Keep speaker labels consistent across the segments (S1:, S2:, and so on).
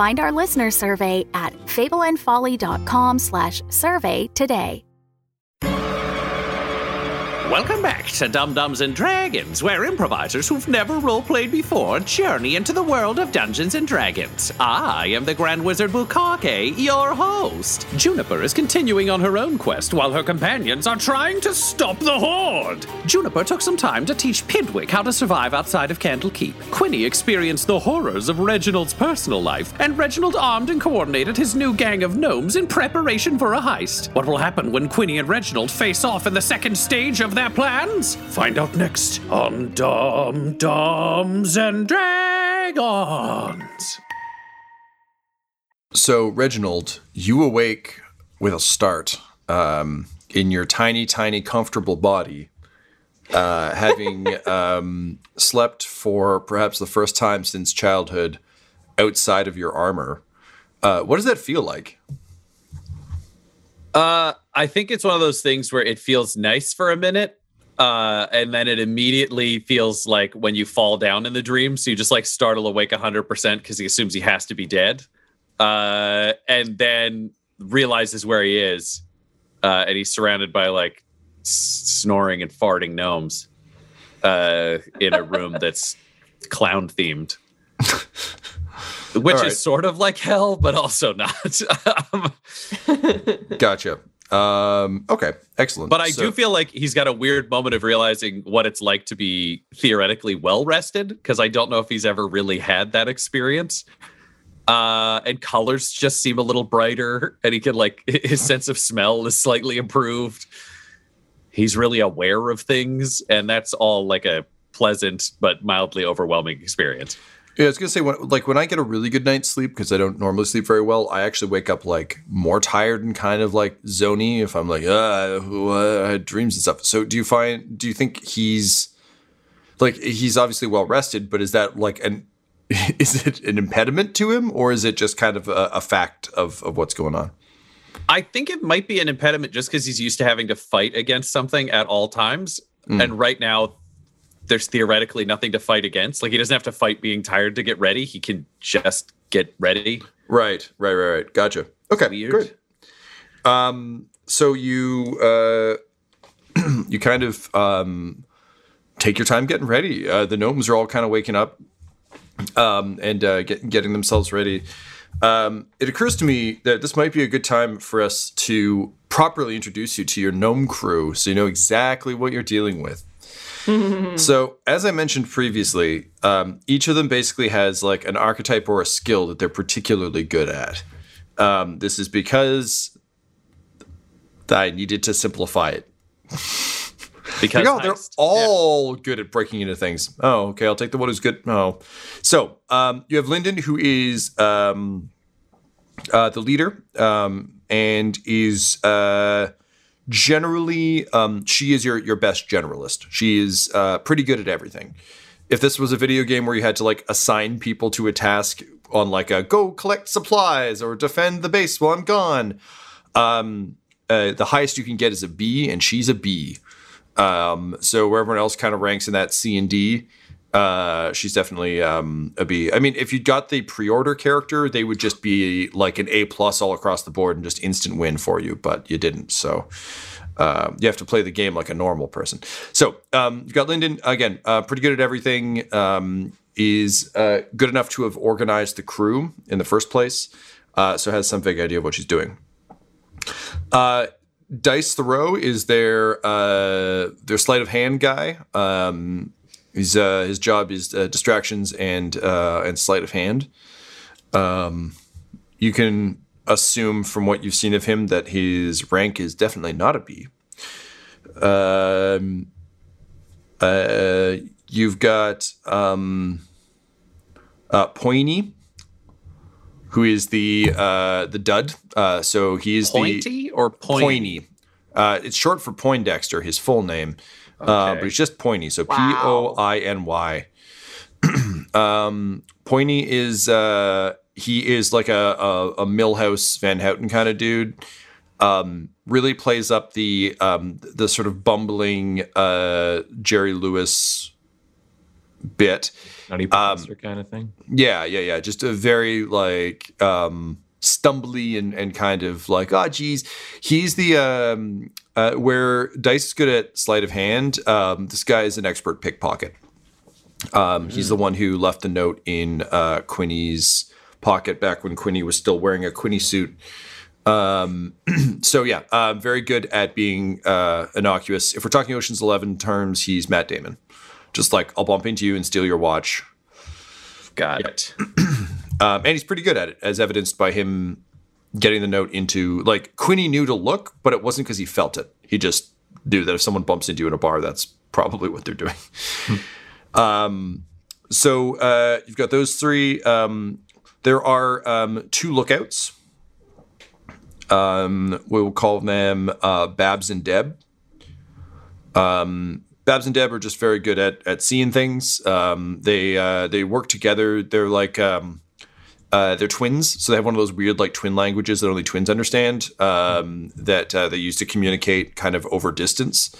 S1: Find our listener survey at fableandfolly.com slash survey today.
S2: Welcome back to Dumb-Dumbs and Dragons, where improvisers who've never roleplayed before journey into the world of Dungeons and Dragons. I am the Grand Wizard Bukake, your host. Juniper is continuing on her own quest while her companions are trying to stop the Horde. Juniper took some time to teach Pidwick how to survive outside of Candlekeep. Quinny experienced the horrors of Reginald's personal life, and Reginald armed and coordinated his new gang of gnomes in preparation for a heist. What will happen when Quinny and Reginald face off in the second stage of their plans? Find out next on Dumb-Dumbs and Dragons.
S3: So, Reginald, you awake with a start um, in your tiny, tiny, comfortable body, uh, having um, slept for perhaps the first time since childhood outside of your armor. Uh, what does that feel like?
S4: Uh, I think it's one of those things where it feels nice for a minute, uh, and then it immediately feels like when you fall down in the dream, so you just like startle awake 100% because he assumes he has to be dead, uh, and then realizes where he is, uh, and he's surrounded by like s- snoring and farting gnomes uh, in a room that's clown themed. Which
S3: right.
S4: is sort of like hell, but also not. Um,
S3: Gotcha. Um, okay, excellent.
S4: But I
S3: So-
S4: do feel like he's got a weird moment of realizing what it's like to be theoretically well rested because I don't know if he's ever really had that experience. Uh, and colors just seem a little brighter, and he can like his sense of smell is slightly improved. He's really aware of things, and that's all like a pleasant but mildly overwhelming experience.
S3: Yeah, I was gonna say when like when I get a really good night's sleep because I don't normally sleep very well, I actually wake up like more tired and kind of like zony if I'm like uh I had dreams and stuff. So do you find do you think he's like he's obviously well rested, but is that like an is it an impediment to him or is it just kind of a, a fact of of what's going on?
S4: I think it might be an impediment just because he's used to having to fight against something at all times.
S3: Mm.
S4: And right now, there's theoretically nothing to fight against. Like he doesn't have to fight being tired to get ready. He can just get ready.
S3: Right, right, right, right. Gotcha. Okay,
S4: Weird.
S3: great. Um, so you uh, you kind of um, take your time getting ready. Uh, the gnomes are all kind of waking up um, and uh, get, getting themselves ready. Um, it occurs to me that this might be a good time for us to properly introduce you to your gnome crew, so you know exactly what you're dealing with. so, as I mentioned previously, um, each of them basically has like an archetype or a skill that they're particularly good at. Um, this is because I needed to simplify it.
S4: Because
S3: Like, oh, they're all good at breaking into things. Oh, okay. I'll take the one who's good. Oh, so um, you have Lyndon, who is um, uh, the leader um, and is uh, generally um, she is your your best generalist. She is uh, pretty good at everything. If this was a video game where you had to like assign people to a task on like a go collect supplies or defend the base while I'm gone, um, uh, the highest you can get is a B, and she's a B. Um, so where everyone else kind of ranks in that C and D, uh, she's definitely um, a B. I mean, if you got the pre-order character, they would just be like an A plus all across the board and just instant win for you, but you didn't. So uh, you have to play the game like a normal person. So um, you got Lyndon again, uh, pretty good at everything. Um, is uh, good enough to have organized the crew in the first place, uh, so has some vague idea of what she's doing. Uh, Dice Thoreau is their uh, their sleight of hand guy. Um, he's uh, his job is uh, distractions and uh, and sleight of hand. Um, you can assume from what you've seen of him that his rank is definitely not a B. Um, uh, you've got um, uh, Poiny, who is the uh, the dud. Uh, so he's the
S4: Pointy or pointy?
S3: Poiny. Uh, it's short for Poindexter, his full name, uh, but he's just Poiny. So P O I N Y. um, Poiny is uh, he is like a, a, a Milhouse Van Houten kind of dude. Um, really plays up the um, the sort of bumbling uh, Jerry Lewis bit.
S5: Nutty professor kind of thing.
S3: Yeah, yeah, yeah. Just a very like um stumbly and, and kind of like, oh geez. He's the um uh where Dice is good at sleight of hand, um, this guy is an expert pickpocket. Um, he's the one who left the note in uh Quinny's pocket back when Quinny was still wearing a Quinny suit. Um, so yeah, uh, very good at being uh, innocuous. If we're talking Ocean's Eleven terms, he's Matt Damon. Just like I'll bump into you and steal your watch.
S4: Got it.
S3: Um, and he's pretty good at it, as evidenced by him getting the note into like Quinny knew to look, but it wasn't because he felt it. He just knew that if someone bumps into you in a bar, that's probably what they're doing. um, so uh, you've got those three. Um, there are um, two lookouts. Um, we'll call them uh, Babs and Deb. Um, Babs and Deb are just very good at at seeing things. Um, they uh, they work together. They're like um, uh, they're twins, so they have one of those weird like twin languages that only twins understand. Um, that uh, they use to communicate kind of over distance,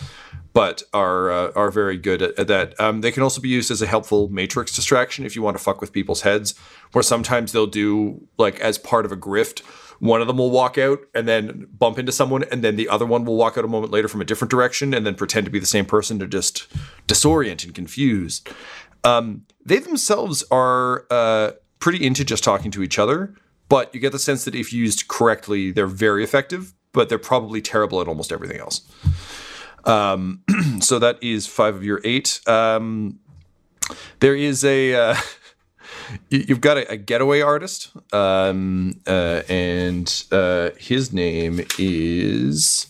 S3: but are uh, are very good at, at that. Um, they can also be used as a helpful matrix distraction if you want to fuck with people's heads. Where sometimes they'll do like as part of a grift. One of them will walk out and then bump into someone, and then the other one will walk out a moment later from a different direction and then pretend to be the same person to just disorient and confuse. Um, they themselves are uh, pretty into just talking to each other, but you get the sense that if used correctly, they're very effective, but they're probably terrible at almost everything else. Um, so that is five of your eight. Um, there is a. Uh, you- You've got a, a getaway artist, um, uh, and uh, his name is.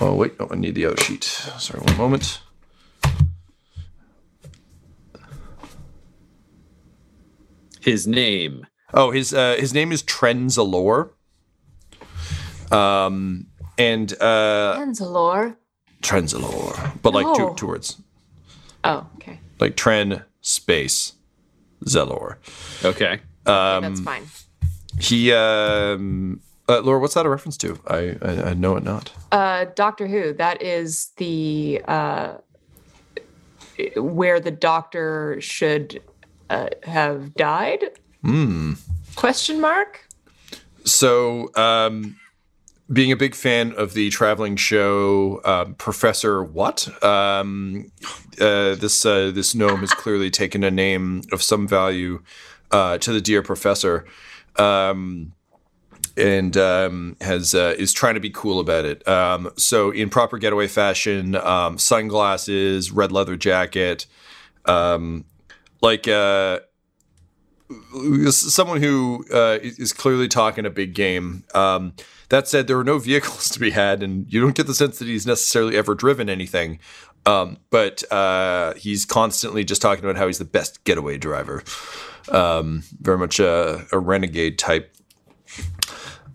S3: Oh wait, no, I need the other sheet. Sorry, one moment.
S4: His name.
S3: Oh, his uh, his name is Trenzalore. Um, and uh,
S6: Anzalore.
S3: Trenzalore, but like two,
S6: No.
S3: two words,
S6: Oh, okay.
S3: like Tren space Zelor.
S4: Okay.
S6: Okay, that's fine.
S3: He, um, uh, Laura, what's that a reference to? I, I, I know it not.
S6: Uh, Doctor Who. That is the uh, where the Doctor should uh, have died.
S3: Hmm.
S6: Question mark.
S3: So, um, being a big fan of the traveling show um, Professor What, um, uh, this uh, this gnome has clearly taken a name of some value uh, to the dear professor, um, and um, has uh, is trying to be cool about it. Um, so, in proper getaway fashion, um, sunglasses, red leather jacket, um, like. Uh, someone who uh, is clearly talking a big game. Um, that said, there are no vehicles to be had, and you don't get the sense that he's necessarily ever driven anything. Um, but uh, he's constantly just talking about how he's the best getaway driver. Um, very much a, a renegade type.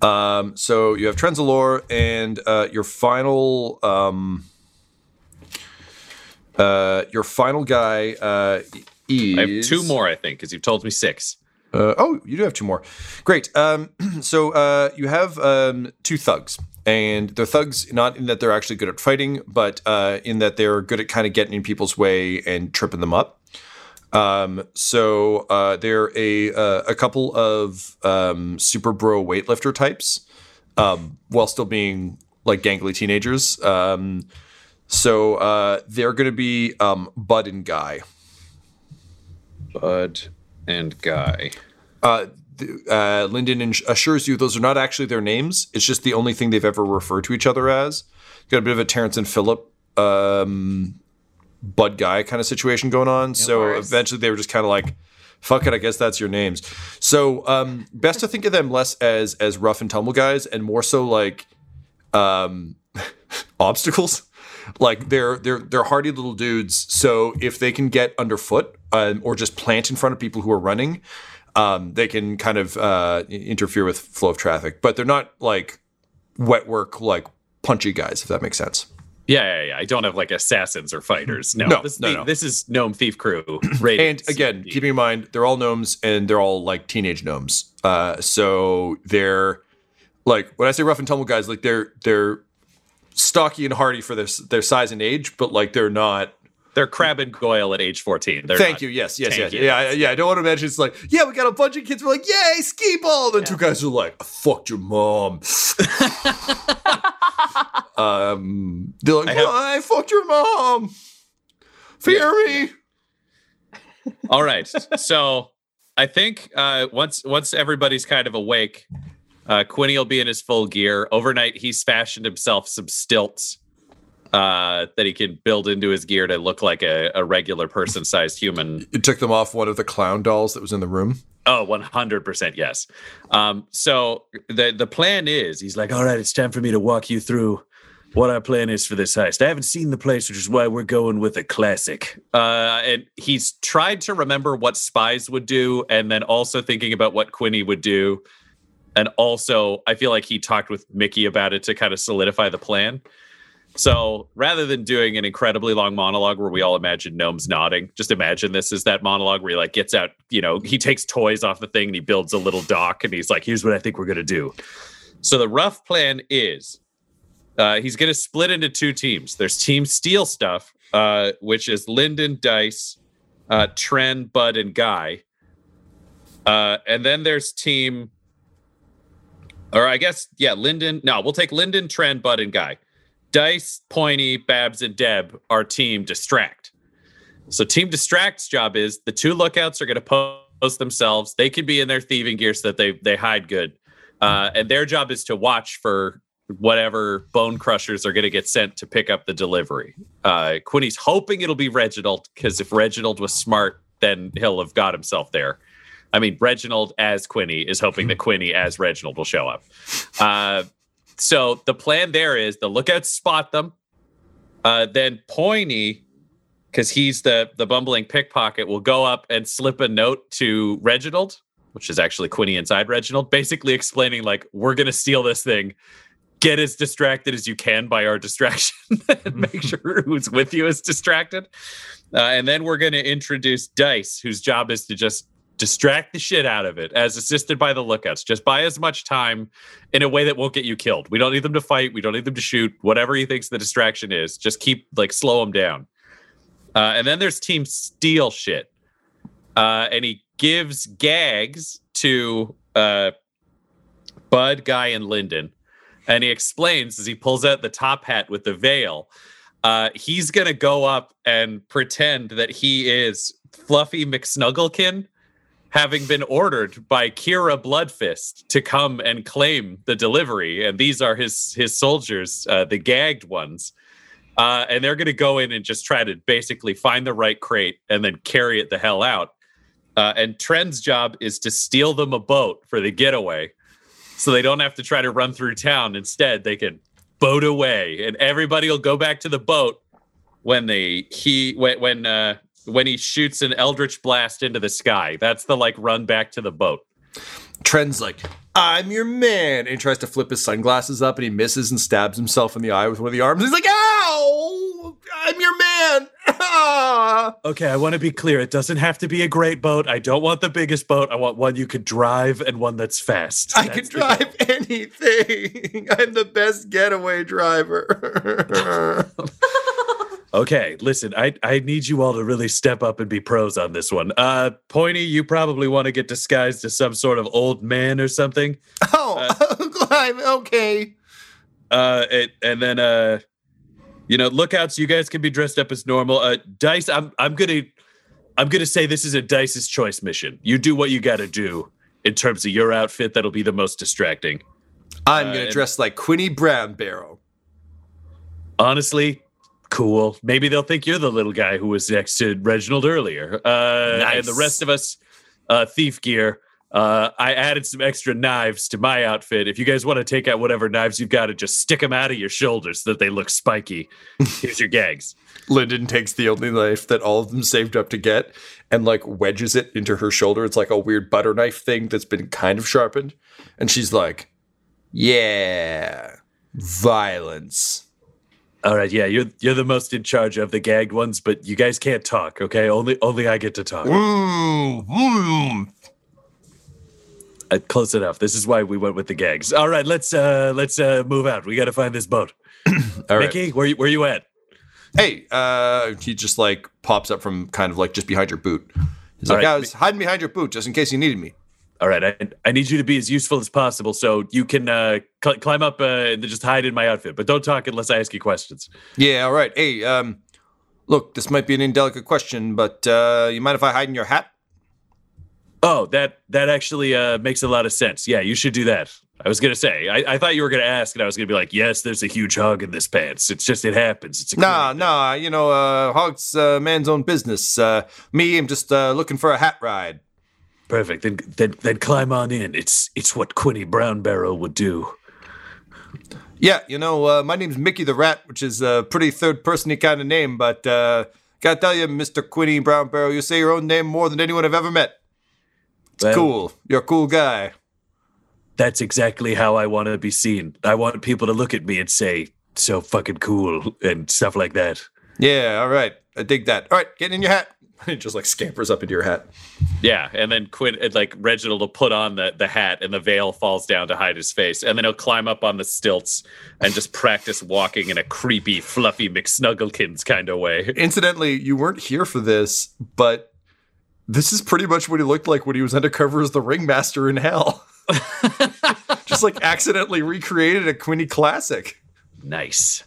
S3: Um, so you have Trenzalore, and uh, your final, um, uh, your final guy uh, is.
S4: I have two more, I think, because you've told me six.
S3: Uh, oh, you do have two more. Great. Um, so uh, you have um, two thugs, and they're thugs not in that they're actually good at fighting, but uh, in that they're good at kind of getting in people's way and tripping them up. Um, so uh, they're a uh, a couple of um, super bro weightlifter types, um, while still being like gangly teenagers. Um, so uh, they're going to be um, Bud and Guy.
S4: Bud and Guy.
S3: Uh, uh, Lyndon ins- assures you those are not actually their names. It's just the only thing they've ever referred to each other as. Got a bit of a Terrance and Phillip, um, Bud Guy kind of situation going on. so
S6: course.
S3: eventually they were just kind of like, fuck it, I guess that's your names. So um, best to think of them less as as rough and tumble guys and more so like um, obstacles. Like they're they're they're hardy little dudes. So if they can get underfoot um, or just plant in front of people who are running, um, they can kind of uh, interfere with flow of traffic. But they're not like wet work like punchy guys, if that makes sense.
S4: Yeah, yeah, yeah. I don't have like assassins or fighters. No,
S3: No,
S4: this,
S3: no,
S4: the-
S3: no.
S4: this is gnome thief crew.
S3: And again, keeping in mind they're all gnomes and they're all like teenage gnomes. Uh, so they're like when I say rough and tumble guys, like they're they're stocky and hardy for their their size and age, but like they're not.
S4: They're Crabbe and Goyle at age fourteen. They're
S3: Thank you. Yes, yes, yes.
S4: tanky.
S3: Yeah, I- yeah. I don't want to imagine it's like, yeah, we got a bunch of kids. We're like, yay, ski ball. Then two guys are like, I fucked your mom. um, they're like,
S4: I have-
S3: I fucked your mom. Fear me.
S4: All right. So I think uh, once once everybody's kind of awake, uh, Quinny will be in his full gear. Overnight, he's fashioned himself some stilts uh, that he can build into his gear to look like a, a regular person-sized human.
S3: It took them off one of the clown dolls that was in the room.
S4: Oh, 100% yes. Um, so the the plan is he's like, all right, it's time for me to walk you through what our plan is for this heist. I haven't seen the place, which is why we're going with a classic. Uh, and he's tried to remember what spies would do, and then also thinking about what Quinny would do. And also, I feel like he talked with Mickey about it to kind of solidify the plan. So rather than doing an incredibly long monologue where we all imagine gnomes nodding, just imagine this is that monologue where he like gets out, you know, he takes toys off the thing and he builds a little dock and he's like, here's what I think we're gonna do. So the rough plan is uh, he's gonna split into two teams. There's team steal stuff, uh, which is Lyndon, Dice, uh, Tren, Bud, and Guy. Uh, and then there's team or I guess, yeah, Lyndon. No, we'll take Lyndon, Tren, Bud, and Guy. Dice, Pointy, Babs, and Deb are team distract. So team distract's job is the two lookouts are going to post themselves. They can be in their thieving gear so that they they hide good, uh, and their job is to watch for whatever bone crushers are going to get sent to pick up the delivery. Uh, Quinny's hoping it'll be Reginald because if Reginald was smart, then he'll have got himself there. I mean, Reginald as Quinny is hoping that Quinny as Reginald will show up. Uh, so the plan there is the lookouts spot them. Uh, then Pointy, because he's the the bumbling pickpocket, will go up and slip a note to Reginald, which is actually Quinny inside Reginald, basically explaining like we're gonna steal this thing. Get as distracted as you can by our distraction, and make sure who's with you is distracted. Uh, and then we're going to introduce Dice, whose job is to just distract the shit out of it, as assisted by the lookouts. Just buy as much time in a way that won't get you killed. We don't need them to fight. We don't need them to shoot. Whatever he thinks the distraction is, just keep like slow them down. Uh, and then there's Team Steal shit, uh, and he gives gags to uh, Bud, Guy, and Lyndon, and he explains as he pulls out the top hat with the veil. Uh, he's gonna go up and pretend that he is Fluffy McSnugglekin, having been ordered by Kira Bloodfist to come and claim the delivery, and these are his his soldiers, uh, the gagged ones. Uh, and they're going to go in and just try to basically find the right crate and then carry it the hell out. Uh, and Trent's job is to steal them a boat for the getaway, so they don't have to try to run through town. Instead, they can boat away, and everybody will go back to the boat when they he when when uh, when he shoots an eldritch blast into the sky. That's the like run back to the boat.
S3: Trent's like, I'm your man. And he tries to flip his sunglasses up and he misses and stabs himself in the eye with one of the arms. He's like, ow! I'm your man. Ah.
S4: Okay, I want to be clear. It doesn't have to be a great boat. I don't want the biggest boat. I want one you could drive and one that's fast.
S3: I
S4: That's
S3: can drive anything. I'm the best getaway driver.
S4: Okay, listen, I, I need you all to really step up and be pros on this one. Uh Pointy, you probably want to get disguised as some sort of old man or something.
S3: oh, I'm okay.
S4: Uh it, and then uh you know, lookouts, you guys can be dressed up as normal. Uh Dice, I'm I'm gonna I'm gonna say this is a Dice's choice mission. You do what you gotta do. in terms of your outfit that'll be the most distracting?
S3: I'm
S4: Uh,
S3: gonna
S4: and-
S3: dress like Quinny Brown Barrow.
S4: Honestly, cool. Maybe they'll think you're the little guy who was next to Reginald earlier. Uh, And the rest of us, uh, thief gear. Uh, I added some extra knives to my outfit. If you guys want to take out whatever knives you've got and just stick them out of your shoulders so that they look spiky, here's your gags.
S3: Lyndon takes the only knife that all of them saved up to get and like wedges it into her shoulder. It's like a weird butter knife thing that's been kind of sharpened. And she's like, Yeah, violence.
S4: All right, yeah, you're you're the most in charge of the gagged ones, but you guys can't talk, okay? Only only I get to talk. Uh, close enough. This is why we went with the gags. All right, let's uh let's uh move out. We got to find this boat.
S3: All right.
S4: Mickey, where you, where you at?
S3: Hey, uh, he just like pops up from kind of like just behind your boot. He's
S4: All
S3: like,
S4: right.
S3: I was hiding behind your boot just in case you needed me.
S4: All right, I, I need you to be as useful as possible, so you can uh, cl- climb up uh, and just hide in my outfit. But don't talk unless I ask you questions.
S3: Yeah, all right. Hey, um, look, this might be an indelicate question, but uh, you mind if I hide in your hat?
S4: Oh, that that actually uh, makes a lot of sense. Yeah, you should do that. I was gonna say. I, I thought you were gonna ask, and I was gonna be like, "Yes, there's a huge hug in this pants. It's just it happens. It's a
S3: Nah, nah, you know, uh, Hog's uh, man's own business. Uh, me, I'm just uh, looking for a hat ride.
S4: Thing." Perfect. Then then then climb on in. It's it's what Quinny Brown Barrow would do.
S3: Yeah, you know, uh, my name's Mickey the Rat, which is a pretty third persony kind of name, but uh, gotta tell you, Mr. Quinny Brown Barrow, you say your own name more than anyone I've ever met. It's
S4: Well,
S3: cool. You're a cool guy.
S4: That's exactly how I want to be seen. I want people to look at me and say, "So fucking cool" and stuff like that.
S3: Yeah, all right. I dig that. All right, get in your hat. It just like scampers up into your hat.
S4: Yeah, and then Quinn, and, like Reginald will put on the the hat, and the veil falls down to hide his face, and then he'll climb up on the stilts and just practice walking in a creepy, fluffy McSnugglekins kind of way.
S3: Incidentally, you weren't here for this, but this is pretty much what he looked like when he was undercover as the ringmaster in hell. just like accidentally recreated a Quinny classic.
S4: Nice.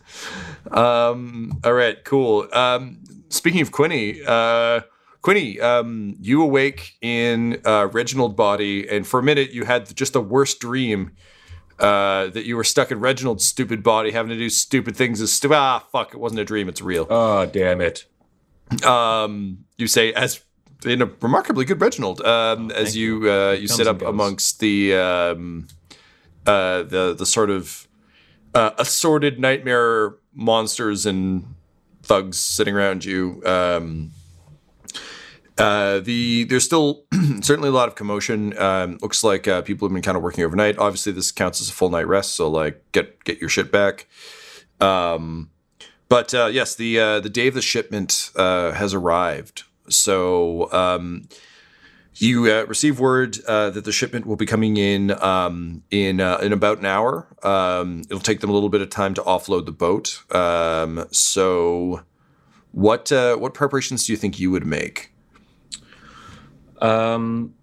S3: Um, all right, cool. Um, speaking of Quinny, uh, Quinny, um, you awake in uh, Reginald body, and for a minute you had just the worst dream uh, that you were stuck in Reginald's stupid body, having to do stupid things. As stu- ah, fuck! It wasn't a dream; it's real.
S5: Oh, damn it.
S3: Um, you say as in a remarkably good Reginald. Um, as
S5: thank
S3: you uh, you sit up
S5: goes.
S3: amongst the um, uh, the the sort of uh, assorted nightmare monsters and thugs sitting around you. Um, uh, the there's still certainly a lot of commotion. Um, looks like uh, people have been kind of working overnight. Obviously, this counts as a full night rest, so like get get your shit back. Um, but uh, yes, the uh, the day of the shipment uh, has arrived. So um, you uh, receive word uh, that the shipment will be coming in um, in uh, in about an hour. Um, it'll take them a little bit of time to offload the boat. Um, so, what uh, what preparations do you think you would make?
S5: Um,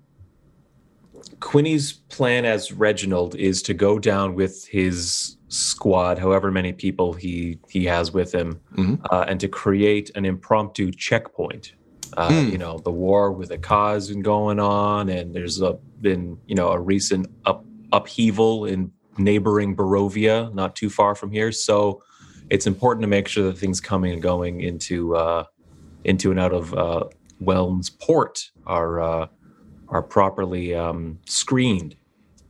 S5: Quinny's plan as Reginald is to go down with his squad, however many people he he has with him,
S3: Mhm.
S5: uh, and to create an impromptu checkpoint. Uh,
S3: Hmm.
S5: You know, the war with the cause been going on, and there's a, been you know a recent up, upheaval in neighboring Barovia, not too far from here. So it's important to make sure that things coming and going into uh, into and out of uh, Whelm's port are uh, are properly um, screened.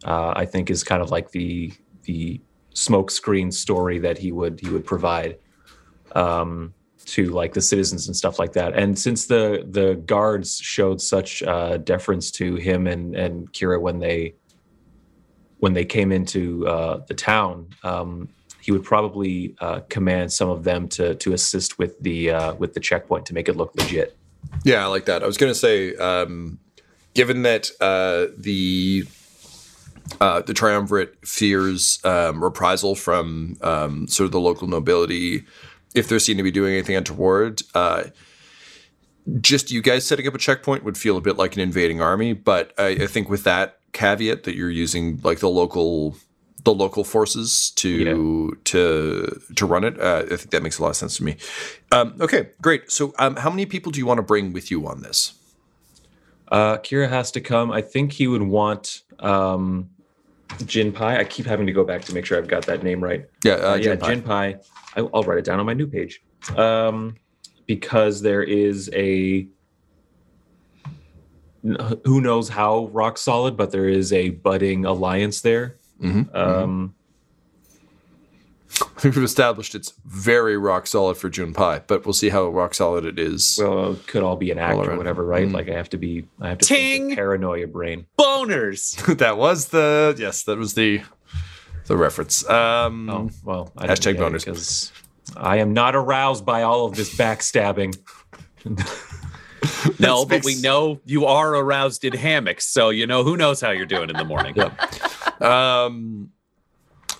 S5: Uh, I think is kind of like the the smokescreen story that he would he would provide um, to like the citizens and stuff like that. And since the the guards showed such uh, deference to him and and Kira when they when they came into uh, the town, um, he would probably uh, command some of them to to assist with the uh, with the checkpoint to make it look legit.
S3: Yeah, I like that. I was going to say, um, given that uh, the uh, the triumvirate fears um, reprisal from um, sort of the local nobility, if they're seen to be doing anything untoward, uh, just you guys setting up a checkpoint would feel a bit like an invading army. But I, I think with that caveat that you're using like the local the local forces to to to run it, uh, I think that makes a lot of sense to me. Um, okay, great. So, um, how many people do you want to bring with you on this?
S5: Uh, Kira has to come. I think he would want um, Jin Pai. I keep having to go back to make sure I've got that name right.
S3: Yeah, uh,
S5: Uh, yeah,
S3: Jin Pai.
S5: Jin Pai. I, I'll write it down on my new page. Um, because there is a who knows how rock solid, but there is a budding alliance there.
S3: Mhm,
S5: Um,
S3: We've established it's very rock solid for Junpei, but we'll see how rock solid it is.
S5: Well, it could all be an act or whatever, right?
S3: Mm.
S5: Like I have to be, I have to
S4: Ting!
S5: paranoia brain.
S4: Boners.
S3: that was the yes, that was the the reference. Um,
S5: Oh well, I
S3: Hashtag boners.
S5: because I am not aroused by all of this backstabbing.
S4: No, but we know you are aroused in hammocks, so you know who knows how you're doing in the morning.
S5: Yep.
S3: Um,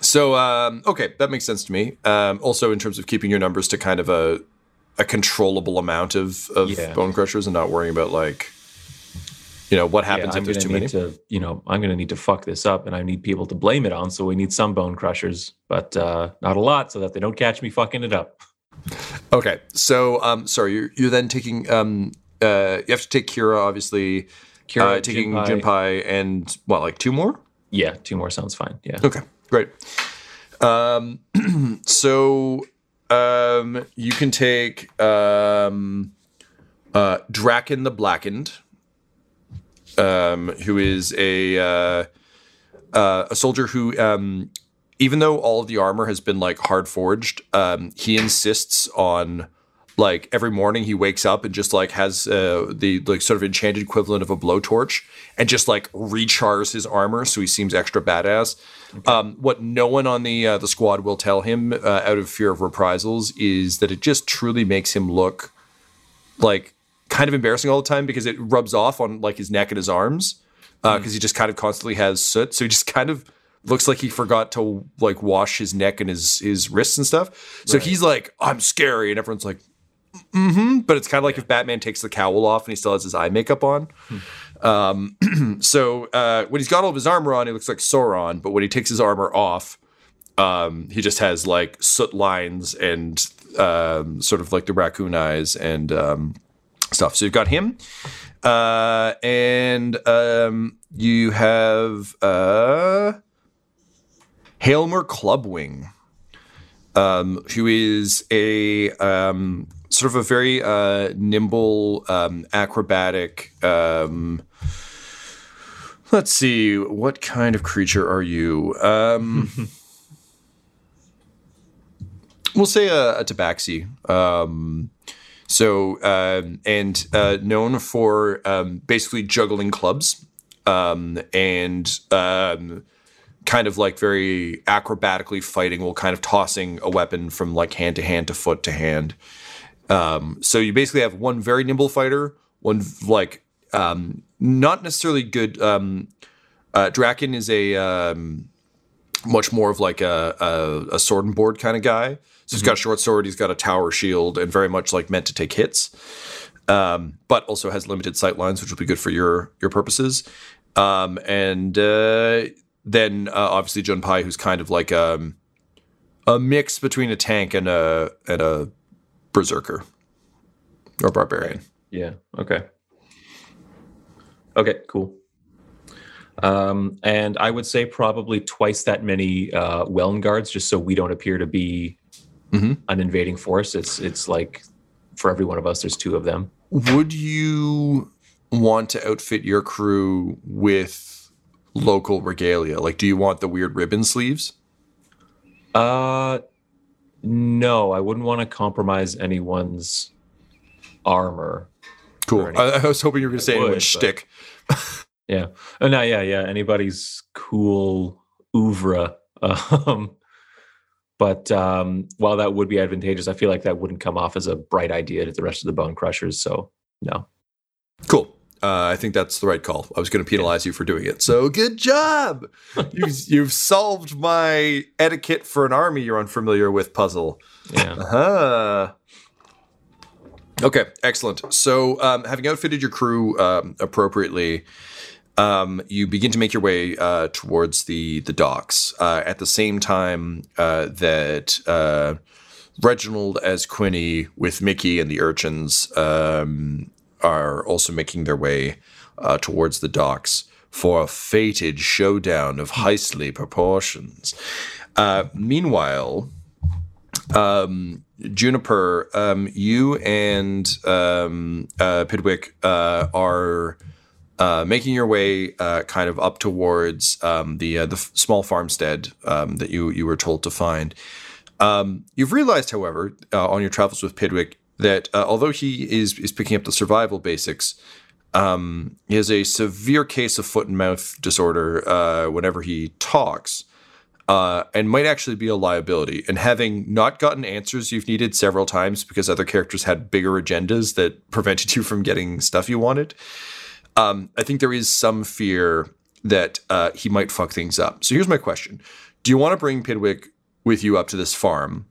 S3: so um, okay, that makes sense to me. Um, also, in terms of keeping your numbers to kind of a a controllable amount of of
S5: Yeah.
S3: bone crushers and not worrying about like you know what happens
S5: yeah,
S3: if there's too many.
S5: to, you know, I'm gonna need to fuck this up, and I need people to blame it on. So we need some bone crushers, but uh, not a lot, so that they don't catch me fucking it up.
S3: Okay, so um, sorry, you're you're then taking um, uh, you have to take Kira, obviously.
S5: Kira,
S3: uh, taking
S5: Jinpai-
S3: Jinpai and what, like two more?
S5: Yeah, two more sounds fine. Yeah.
S3: Okay, great. Um, so um, you can take um, uh, Draken the Blackened, um, who is a uh, uh, a soldier who, um, even though all of the armor has been like hard forged, um, he insists on like every morning he wakes up and just like has uh, the like sort of enchanted equivalent of a blowtorch and just like rechars his armor so he seems extra badass. Um, what no one on the uh, the squad will tell him uh, out of fear of reprisals is that it just truly makes him look like kind of embarrassing all the time because it rubs off on like his neck and his arms because he just kind of constantly has soot. So he just kind of looks like he forgot to like wash his neck and his his wrists and stuff. So he's like i'm scary. And everyone's like mm-hmm. But it's kind of like if batman takes the cowl off and he still has his eye makeup on. Um so uh when he's got all of his armor on he looks like sauron. But when he takes his armor off um he just has like soot lines and um sort of like the raccoon eyes and um stuff so you've got him uh and um you have uh Hailmer Clubwing, um, who is a um, sort of a very uh, nimble, um, acrobatic. Um, let's see, what kind of creature are you? Um, we'll say a, a tabaxi. Um, so, um, and uh, known for um, basically juggling clubs um, and um, kind of like very acrobatically fighting while kind of tossing a weapon from like hand to hand to foot to hand. Um, so you basically have one very nimble fighter, one like not necessarily good. Um, uh, Draken is a much more of like a, a, a sword and board kind of guy. So he's got a short sword, he's got a tower shield, and very much like meant to take hits. Um, but also has limited sight lines, which will be good for your your purposes. Um, and uh, then uh, obviously Junpei, who's kind of like um, a mix between a tank and a and a berserker or barbarian.
S5: Yeah. Okay. Okay. Cool. Um, and I would say probably twice that many uh, guards, just so we don't appear to be
S3: Mhm.
S5: an invading force. It's it's like for every one of us, there's two of them.
S3: Would you want to outfit your crew with local regalia? Like, do you want the weird ribbon sleeves?
S5: Uh, no, I wouldn't want to compromise anyone's armor.
S3: Cool. I, I was hoping you were going to say
S5: would,
S3: anyone's shtick.
S5: Yeah. Oh, no, yeah, yeah. Anybody's cool oeuvre. Um, but um, while that would be advantageous, I feel like that wouldn't come off as a bright idea to the rest of the bone crushers. So no.
S3: Cool. Uh, I think that's the right call. I was going to penalize you for doing it. So good job. you've, you've solved my etiquette for an army you're unfamiliar with puzzle.
S5: Yeah.
S3: Uh-huh. Okay, excellent. So, um, having outfitted your crew um, appropriately, um, you begin to make your way uh, towards the the docks. Uh, at the same time uh, that uh, Reginald as Quinny with Mickey and the urchins um, are also making their way uh, towards the docks for a fated showdown of heistly proportions. Uh, meanwhile, um, Juniper, um, you and um, Pidwick are uh, making your way uh, kind of up towards um, the uh, the f- small farmstead um, that you you were told to find. Um, you've realized, however, uh, on your travels with Pidwick, that uh, although he is is picking up the survival basics, um, he has a severe case of foot and mouth disorder whenever he talks and might actually be a liability. And having not gotten answers you've needed several times because other characters had bigger agendas that prevented you from getting stuff you wanted, um, I think there is some fear that uh, he might fuck things up. So here's my question Do you want to bring Pidwick with you up to this farm,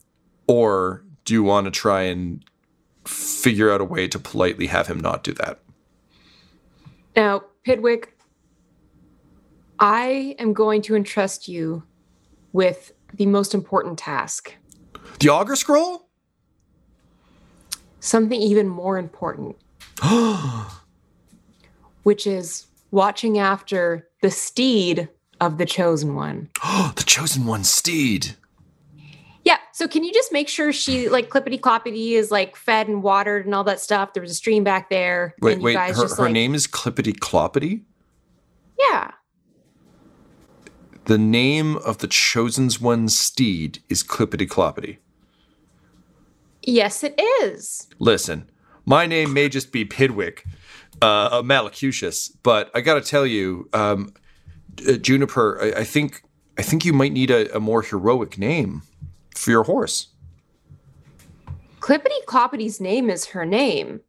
S3: or do you want to try and figure out a way to politely have him not do that?
S6: Now, Pidwick, I am going to entrust you with the most important task.
S3: The Augur Scroll?
S6: Something even more important, which is watching after the steed of the chosen one.
S3: the chosen one steed.
S6: Yeah. So can you just make sure she like clippity cloppity is like fed and watered and all that stuff? There was a stream back there.
S3: Wait,
S6: and you
S3: wait.
S6: guys
S3: Her,
S6: just,
S3: her
S6: like-
S3: name is Clippity Cloppity?
S6: Yeah.
S3: The name of the chosen one's steed is Clippity Cloppity.
S6: Yes, it is.
S3: Listen, my name may just be Pidwick, uh, uh, Malacutius, but I got to tell you, um, uh, Juniper, I, I think I think you might need a, a more heroic name for your horse.
S6: Clippity Cloppity's name is her name.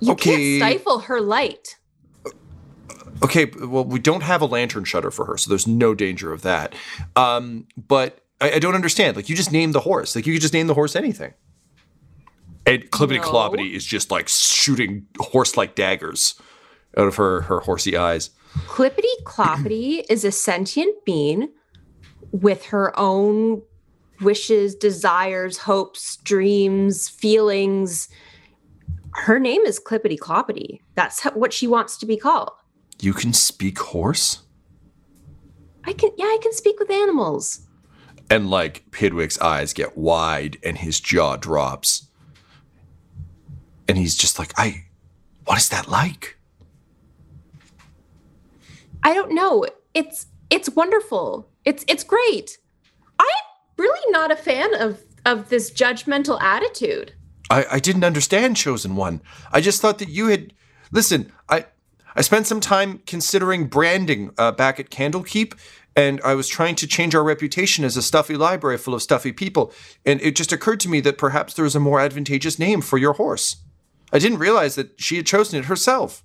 S6: You
S3: Okay.
S6: can't stifle her light.
S3: Okay, well, we don't have a lantern shutter for her, so there's no danger of that. Um, but I, I don't understand. Like, you just named the horse. Like, you could just name the horse anything. And Clippity
S6: No.
S3: Cloppity is just like shooting horse-like daggers out of her her horsey eyes.
S6: Clippity Cloppity is a sentient being with her own wishes, desires, hopes, dreams, feelings. Her name is Clippity Cloppity. That's what she wants to be called.
S3: You can speak horse,
S6: I can, yeah, I can speak with animals.
S3: and like Pidwick's eyes get wide and his jaw drops, and he's just like, "I, what is that like?"
S6: I don't know. It's it's wonderful. It's it's great. I'm really not a fan of of this judgmental attitude.
S3: I, I didn't understand chosen one. I just thought that you had listen. I I spent some time considering branding uh, back at Candlekeep, and I was trying to change our reputation as a stuffy library full of stuffy people. And it just occurred to me that perhaps there was a more advantageous name for your horse. I didn't realize that she had chosen it herself.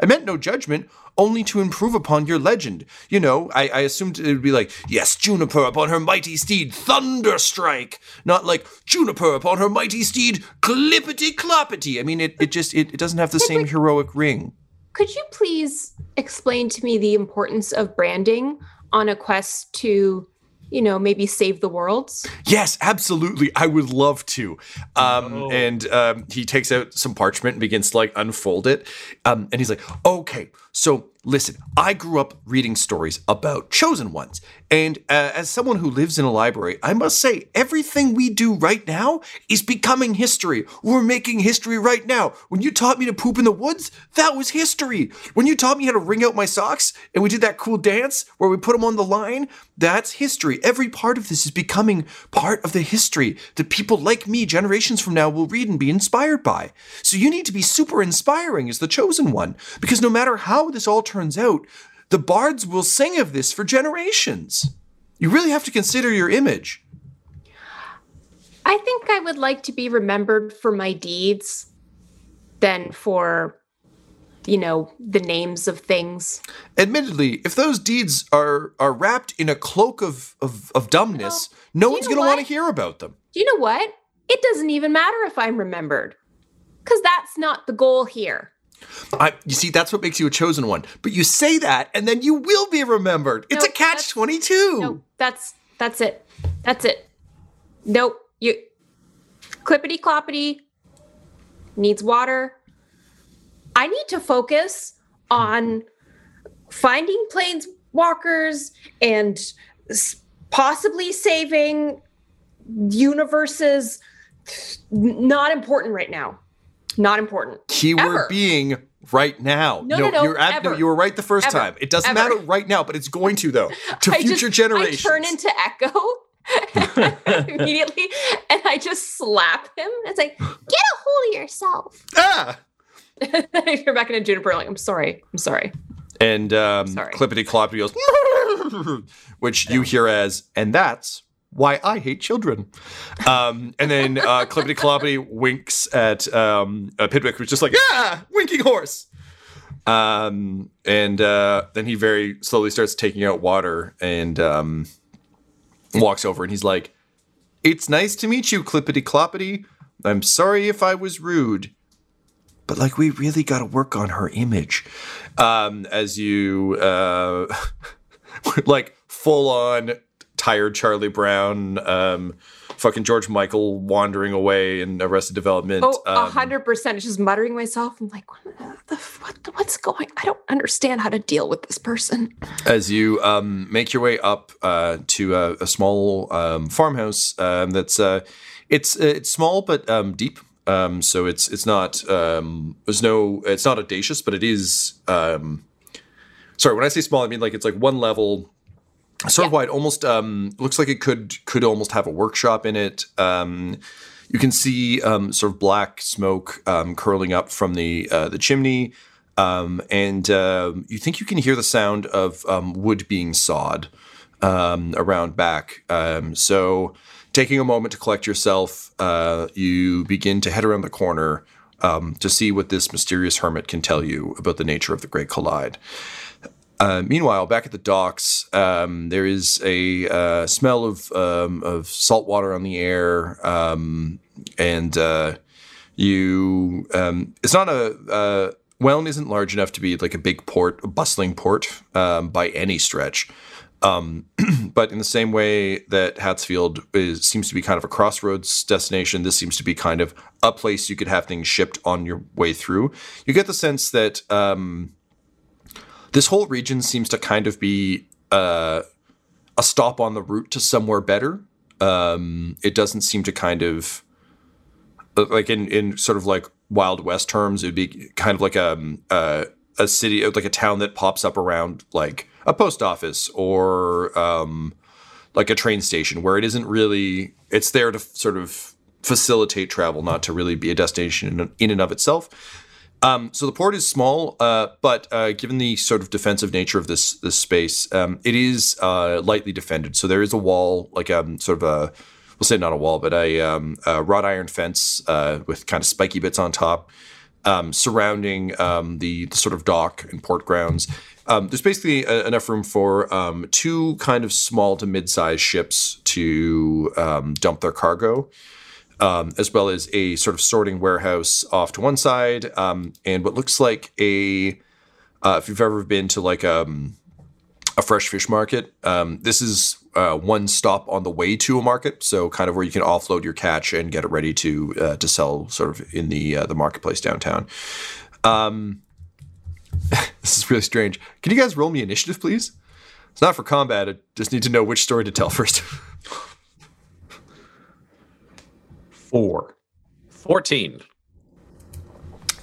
S3: I meant no judgment, only to improve upon your legend. You know, I, I assumed it would be like, yes, Juniper upon her mighty steed, Thunderstrike. Not like Juniper upon her mighty steed, Clippity Cloppity. I mean, it, it just it, it doesn't have the same heroic ring.
S6: Could you please explain to me the importance of branding on a quest to, you know, maybe save the worlds?
S3: Yes, absolutely. I would love to. Um, And um, he takes out some parchment and begins to like unfold it. Um, and he's like, okay, so listen, I grew up reading stories about chosen ones. And uh, as someone who lives in a library, I must say, everything we do right now is becoming history. We're making history right now. When you taught me to poop in the woods, that was history. When you taught me how to wring out my socks and we did that cool dance where we put them on the line, that's history. Every part of this is becoming part of the history that people like me generations from now will read and be inspired by. So you need to be super inspiring as the chosen one because no matter how this all turns out, the bards will sing of this for generations. You really have to consider your image.
S6: I think I would like to be remembered for my deeds than for, you know, the names of things.
S3: Admittedly, if those deeds are are wrapped in a cloak of of, of dumbness, no one's going to want to hear about them.
S6: Do you know what? It doesn't even matter if I'm remembered. Because that's not the goal here.
S3: I, you see, that's what makes you a chosen one. But you say that, and then you will be remembered. It's
S6: No,
S3: a catch twenty two.
S6: No, that's that's it. That's it. Nope. You clippity cloppity needs water. I need to focus on finding planeswalkers and possibly saving universes. Not important right now. Not important.
S3: Keyword
S6: Ever.
S3: being right now.
S6: No, no, no,
S3: you're ab- no, you were right the first
S6: Ever.
S3: time. It doesn't
S6: Ever.
S3: matter right now, but it's going to though. To
S6: I
S3: future
S6: just-
S3: generations.
S6: I turn into Echo immediately, and I just slap him. It's like, get a hold of yourself.
S3: ah!
S6: You're back into Juniper. Like, I'm sorry. I'm sorry.
S3: And um,
S6: Sorry.
S3: Clippity Cloppity goes, which you hear as, and that's why I hate children. Um, and then uh, Clippity Cloppity winks at um, uh, Pidwick, who's just like, ah, winking horse. Um, and uh, then he very slowly starts taking out water and um, walks over and he's like, It's nice to meet you, Clippity Cloppity. I'm sorry if I was rude. But like, we really got to work on her image. Um, as you, uh, like, full on tired Charlie Brown, um, fucking George Michael wandering away in Arrested Development.
S6: Oh, a
S3: um,
S6: hundred percent. Just muttering myself. I'm like, what the, what, what's going? I don't understand how to deal with this person.
S3: as you um, make your way up uh, to a, a small um, farmhouse um, that's uh, it's it's small but um, deep. Um, so it's it's not um, there's no it's not audacious, but it is. Um, sorry, when I say small, I mean like it's like one level, sort of
S6: Yeah.
S3: wide. Almost um, looks like it could could almost have a workshop in it. Um, you can see um, sort of black smoke um, curling up from the uh, the chimney, um, and um you think you can hear the sound of um, wood being sawed um, around back. Um, so, taking a moment to collect yourself, uh, you begin to head around the corner um, to see what this mysterious hermit can tell you about the nature of the Great Collide. Uh, meanwhile, back at the docks, um, there is a uh, smell of um, of salt water on the air, um, and uh, you. Um, it's not a. Uh, Welland isn't large enough to be like a big port, a bustling port um, by any stretch. Um, but in the same way that Hatsfield is, seems to be kind of a crossroads destination, this seems to be kind of a place you could have things shipped on your way through. You get the sense that this whole region seems to kind of be uh, a stop on the route to somewhere better. Um, it doesn't seem to kind of uh, like in in sort of like Wild West terms, it'd be kind of like a a, a city, like a town that pops up around like a post office or um, like a train station, where it isn't really. It's there to sort of facilitate travel, not to really be a destination in, in and of itself. Um, so the port is small, uh, but uh, given the sort of defensive nature of this this space, um, it is uh, lightly defended. So there is a wall, like um, sort of a we'll say not a wall, but a, um, a wrought iron fence uh, with kind of spiky bits on top um, surrounding um, the, the sort of dock and port grounds. Um, there's basically uh enough room for two kind of small to mid-sized ships to um, dump their cargo um, as well as a sort of sorting warehouse off to one side, um, and what looks like a. Uh, if you've ever been to like um, a fresh fish market, um, this is uh, one stop on the way to a market, so kind of where you can offload your catch and get it ready to uh, to sell, sort of in the uh, the marketplace downtown. Um, this is really strange. Can you guys roll me initiative, please? It's not for combat. I just need to know which story to tell first.
S5: Four.
S4: 14.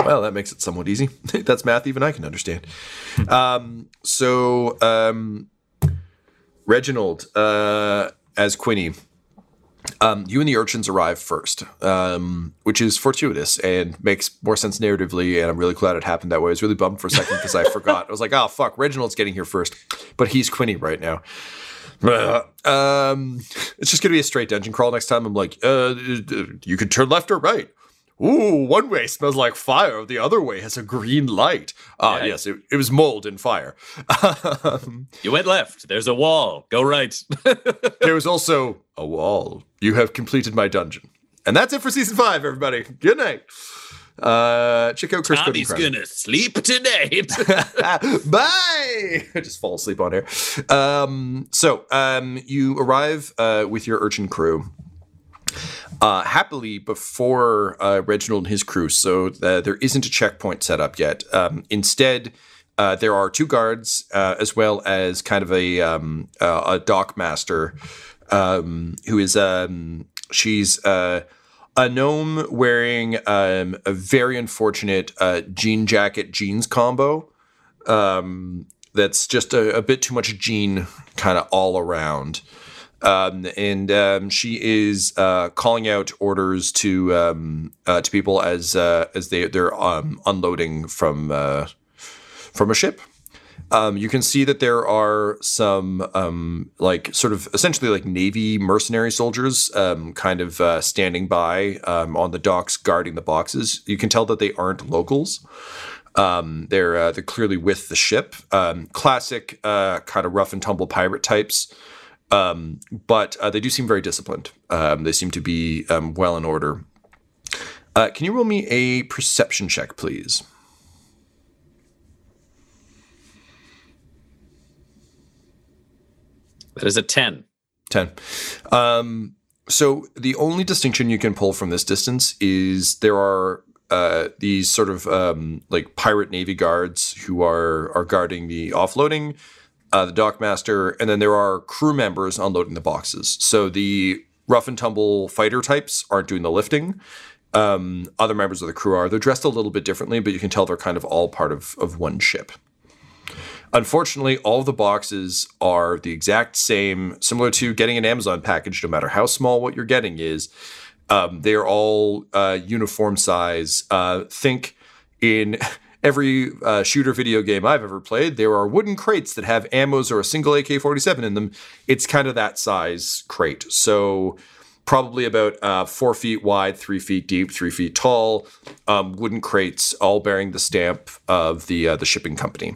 S3: Well, that makes it somewhat easy. That's math even I can understand. Um, so, um, Reginald, uh, as Quinny, um, you and the urchins arrive first, um, which is fortuitous and makes more sense narratively. And I'm really glad it happened that way. I was really bummed for a second because I forgot. I was like, oh, fuck, Reginald's getting here first. But he's Quinny right now. Um, it's just going to be a straight dungeon crawl next time. I'm like, uh, you can turn left or right. Ooh, one way smells like fire. The other way has a green light. Ah,
S4: Yeah.
S3: yes, it, it was mold and fire. um,
S4: You went left. There's a wall. Go right.
S3: there was also a wall. You have completed my dungeon. And that's it for season five, everybody. Good night. Uh, check out Chris Cody
S4: Tommy's gonna sleep tonight.
S3: Bye. Just fall asleep on air. Um, so um, you arrive uh, with your urchin crew. uh, happily before uh, Reginald and his crew, so uh, there isn't a checkpoint set up yet. Um, instead, uh, there are two guards uh, as well as kind of a um, uh, a dock master um, who is um, she's uh, a gnome wearing um, a very unfortunate uh, jean jacket jeans combo. Um, that's just a, a bit too much jean kind of all around. Um, and um, she is uh, calling out orders to um, uh, to people as uh, as they they're um, unloading from uh, from a ship. Um, you can see that there are some um, like sort of essentially like navy mercenary soldiers um, kind of uh, standing by um, on the docks guarding the boxes. You can tell that they aren't locals. Um, they're uh, they're clearly with the ship. Um, classic uh, kind of rough and tumble pirate types. But uh, they do seem very disciplined. They seem to be well in order. Uh, can you roll me a perception check, please?
S4: That is a 10.
S3: 10. Um, so the only distinction you can pull from this distance is there are uh, these sort of um, like pirate navy guards who are are guarding the offloading, uh, the dockmaster, and then there are crew members unloading the boxes. So the rough and tumble fighter types aren't doing the lifting. Um, other members of the crew are. They're dressed a little bit differently, but you can tell they're kind of all part of of one ship. Unfortunately, all the boxes are the exact same, similar to getting an Amazon package, no matter how small what you're getting is. Um, they're all uh, uniform size. Uh, think in every uh, shooter video game I've ever played, there are wooden crates that have ammos or a single AK 47 in them. It's kind of that size crate. So, probably about uh, four feet wide, three feet deep, three feet tall, um, wooden crates, all bearing the stamp of the uh, the shipping company.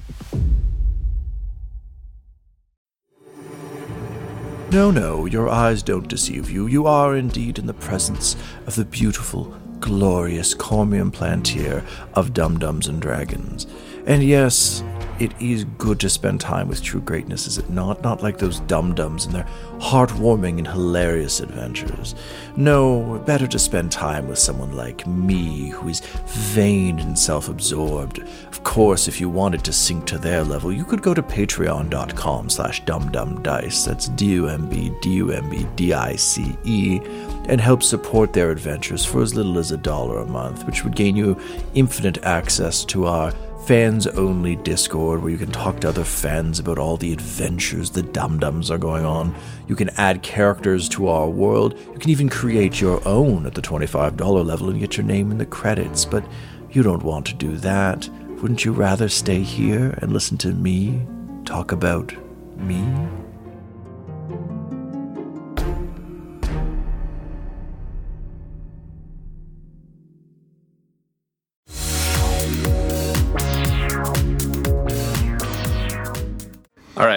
S7: No, no, your eyes don't deceive you. You are indeed in the presence of the beautiful, glorious Cormium Plantier of Dumb-Dumbs and Dragons. And yes, it is good to spend time with true greatness, is it not? Not like those dum dums and their heartwarming and hilarious adventures. No, better to spend time with someone like me, who is vain and self absorbed. Of course, if you wanted to sink to their level, you could go to patreon.com slash dumbdumbdice, that's D-U-M-B, D-U-M-B, D-I-C-E, and help support their adventures for as little as a dollar a month, which would gain you infinite access to our fans only Discord where you can talk to other fans about all the adventures the dum dums are going on. You can add characters to our world. You can even create your own at the $25 level and get your name in the credits. But you don't want to do that. Wouldn't you rather stay here and listen to me talk about me?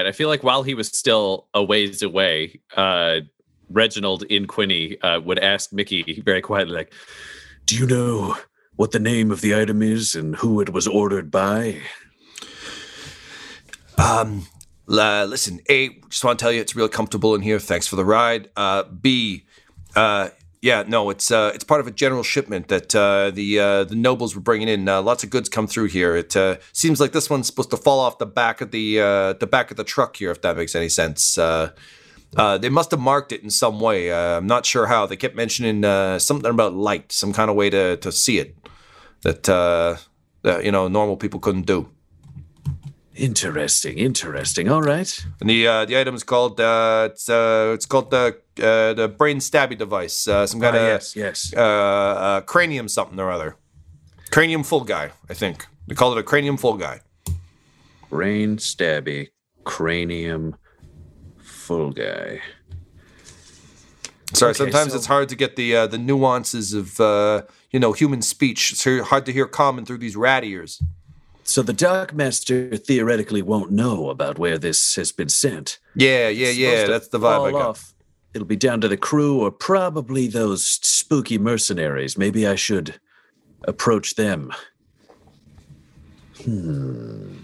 S4: Right. I feel like while he was still a ways away, uh, Reginald in Quinny uh, would ask Mickey very quietly, like,
S8: Do you know what the name of the item is and who it was ordered by?
S3: Um, uh, listen, A, just want to tell you it's real comfortable in here. Thanks for the ride. Uh, B, uh, yeah, no, it's uh, it's part of a general shipment that uh, the uh, the nobles were bringing in. Uh, lots of goods come through here. It uh, seems like this one's supposed to fall off the back of the uh, the back of the truck here, if that makes any sense. Uh, uh, they must have marked it in some way. Uh, I'm not sure how. They kept mentioning uh, something about light, some kind of way to, to see it that, uh, that you know normal people couldn't do.
S8: Interesting, interesting. All right.
S3: And the uh, the item is called uh, it's uh, it's called the uh, the brain stabby device. Uh, some kind
S8: Ah,
S3: of
S8: yes, yes.
S3: Uh, uh, cranium something or other. Cranium full guy, I think. They call it a cranium full guy.
S8: Brain stabby, cranium, full guy.
S3: Sorry,
S8: Okay,
S3: sometimes
S8: so-
S3: it's hard to get the uh, the nuances of uh, you know human speech. It's hard to hear common through these rat ears.
S8: So the Dark Master theoretically won't know about where this has been sent.
S3: Yeah, yeah, yeah. That's the vibe I got.
S8: off. It'll be down to the crew or probably those spooky mercenaries. Maybe I should approach them. Hmm.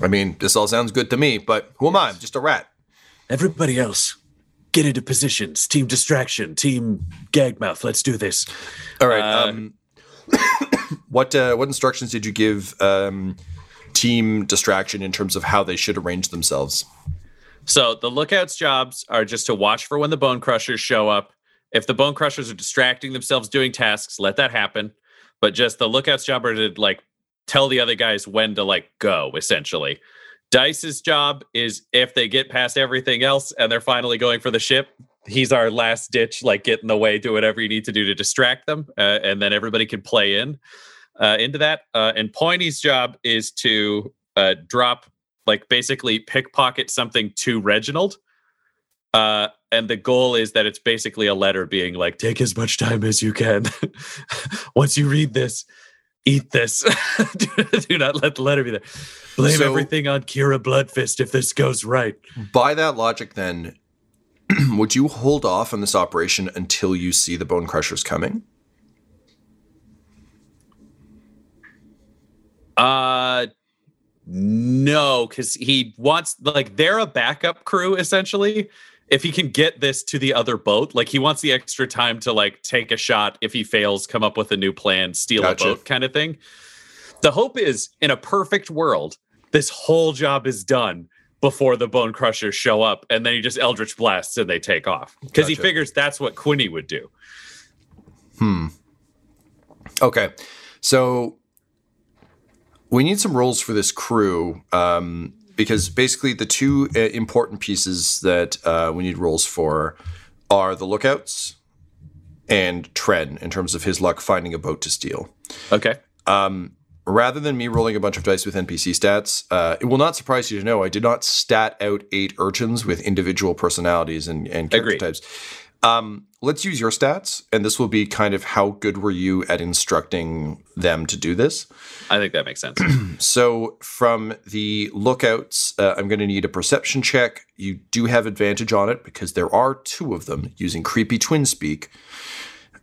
S3: I mean, this all sounds good to me, but who am I? I'm just a rat.
S8: Everybody else, get into positions. Team distraction, team gag mouth. Let's do this.
S3: All right. um, what uh, what instructions did you give um, Team Distraction in terms of how they should arrange themselves?
S4: So the lookouts' jobs are just to watch for when the bone crushers show up. If the bone crushers are distracting themselves doing tasks, let that happen. But just the lookouts' job are to like tell the other guys when to like go, essentially. Dice's job is if they get past everything else and they're finally going for the ship, he's our last ditch, like get in the way, do whatever you need to do to distract them, uh, and then everybody can play in uh, into that. Uh, and Pointy's job is to uh, drop, like basically pickpocket something to Reginald. Uh, and the goal is that it's basically a letter being like, take as much time as you can. Once you read this, eat this. do, do not let the letter be there. Blame
S3: So-
S4: everything on Kira Bloodfist if this goes right.
S3: By that logic, then, would you hold off on this operation until you see the Bone Crushers coming?
S4: Uh no, because he wants like they're a backup crew essentially. If he can get this to the other boat, like he wants the extra time to like take a shot. If he fails, come up with a new plan, steal
S3: Gotcha.
S4: a boat, kind of thing. The hope is in a perfect world, this whole job is done before the bone crushers show up, and then he just eldritch blasts and they take off because he figures that's what Quinny would do.
S3: Hmm. Okay. So we need some roles for this crew um, because basically the two uh, important pieces that uh, we need roles for are the lookouts and Tren in terms of his luck finding a boat to steal.
S4: Okay.
S3: Um, rather than me rolling a bunch of dice with NPC stats, uh, it will not surprise you to know I did not stat out eight urchins with individual personalities and, and character
S4: Agreed.
S3: types. Um, let's use your stats, and this will be kind of how good were you at instructing them to do this.
S4: I think that makes sense.
S3: So from the lookouts, uh, I'm going to need a perception check. You do have advantage on it because there are two of them using creepy twin speak.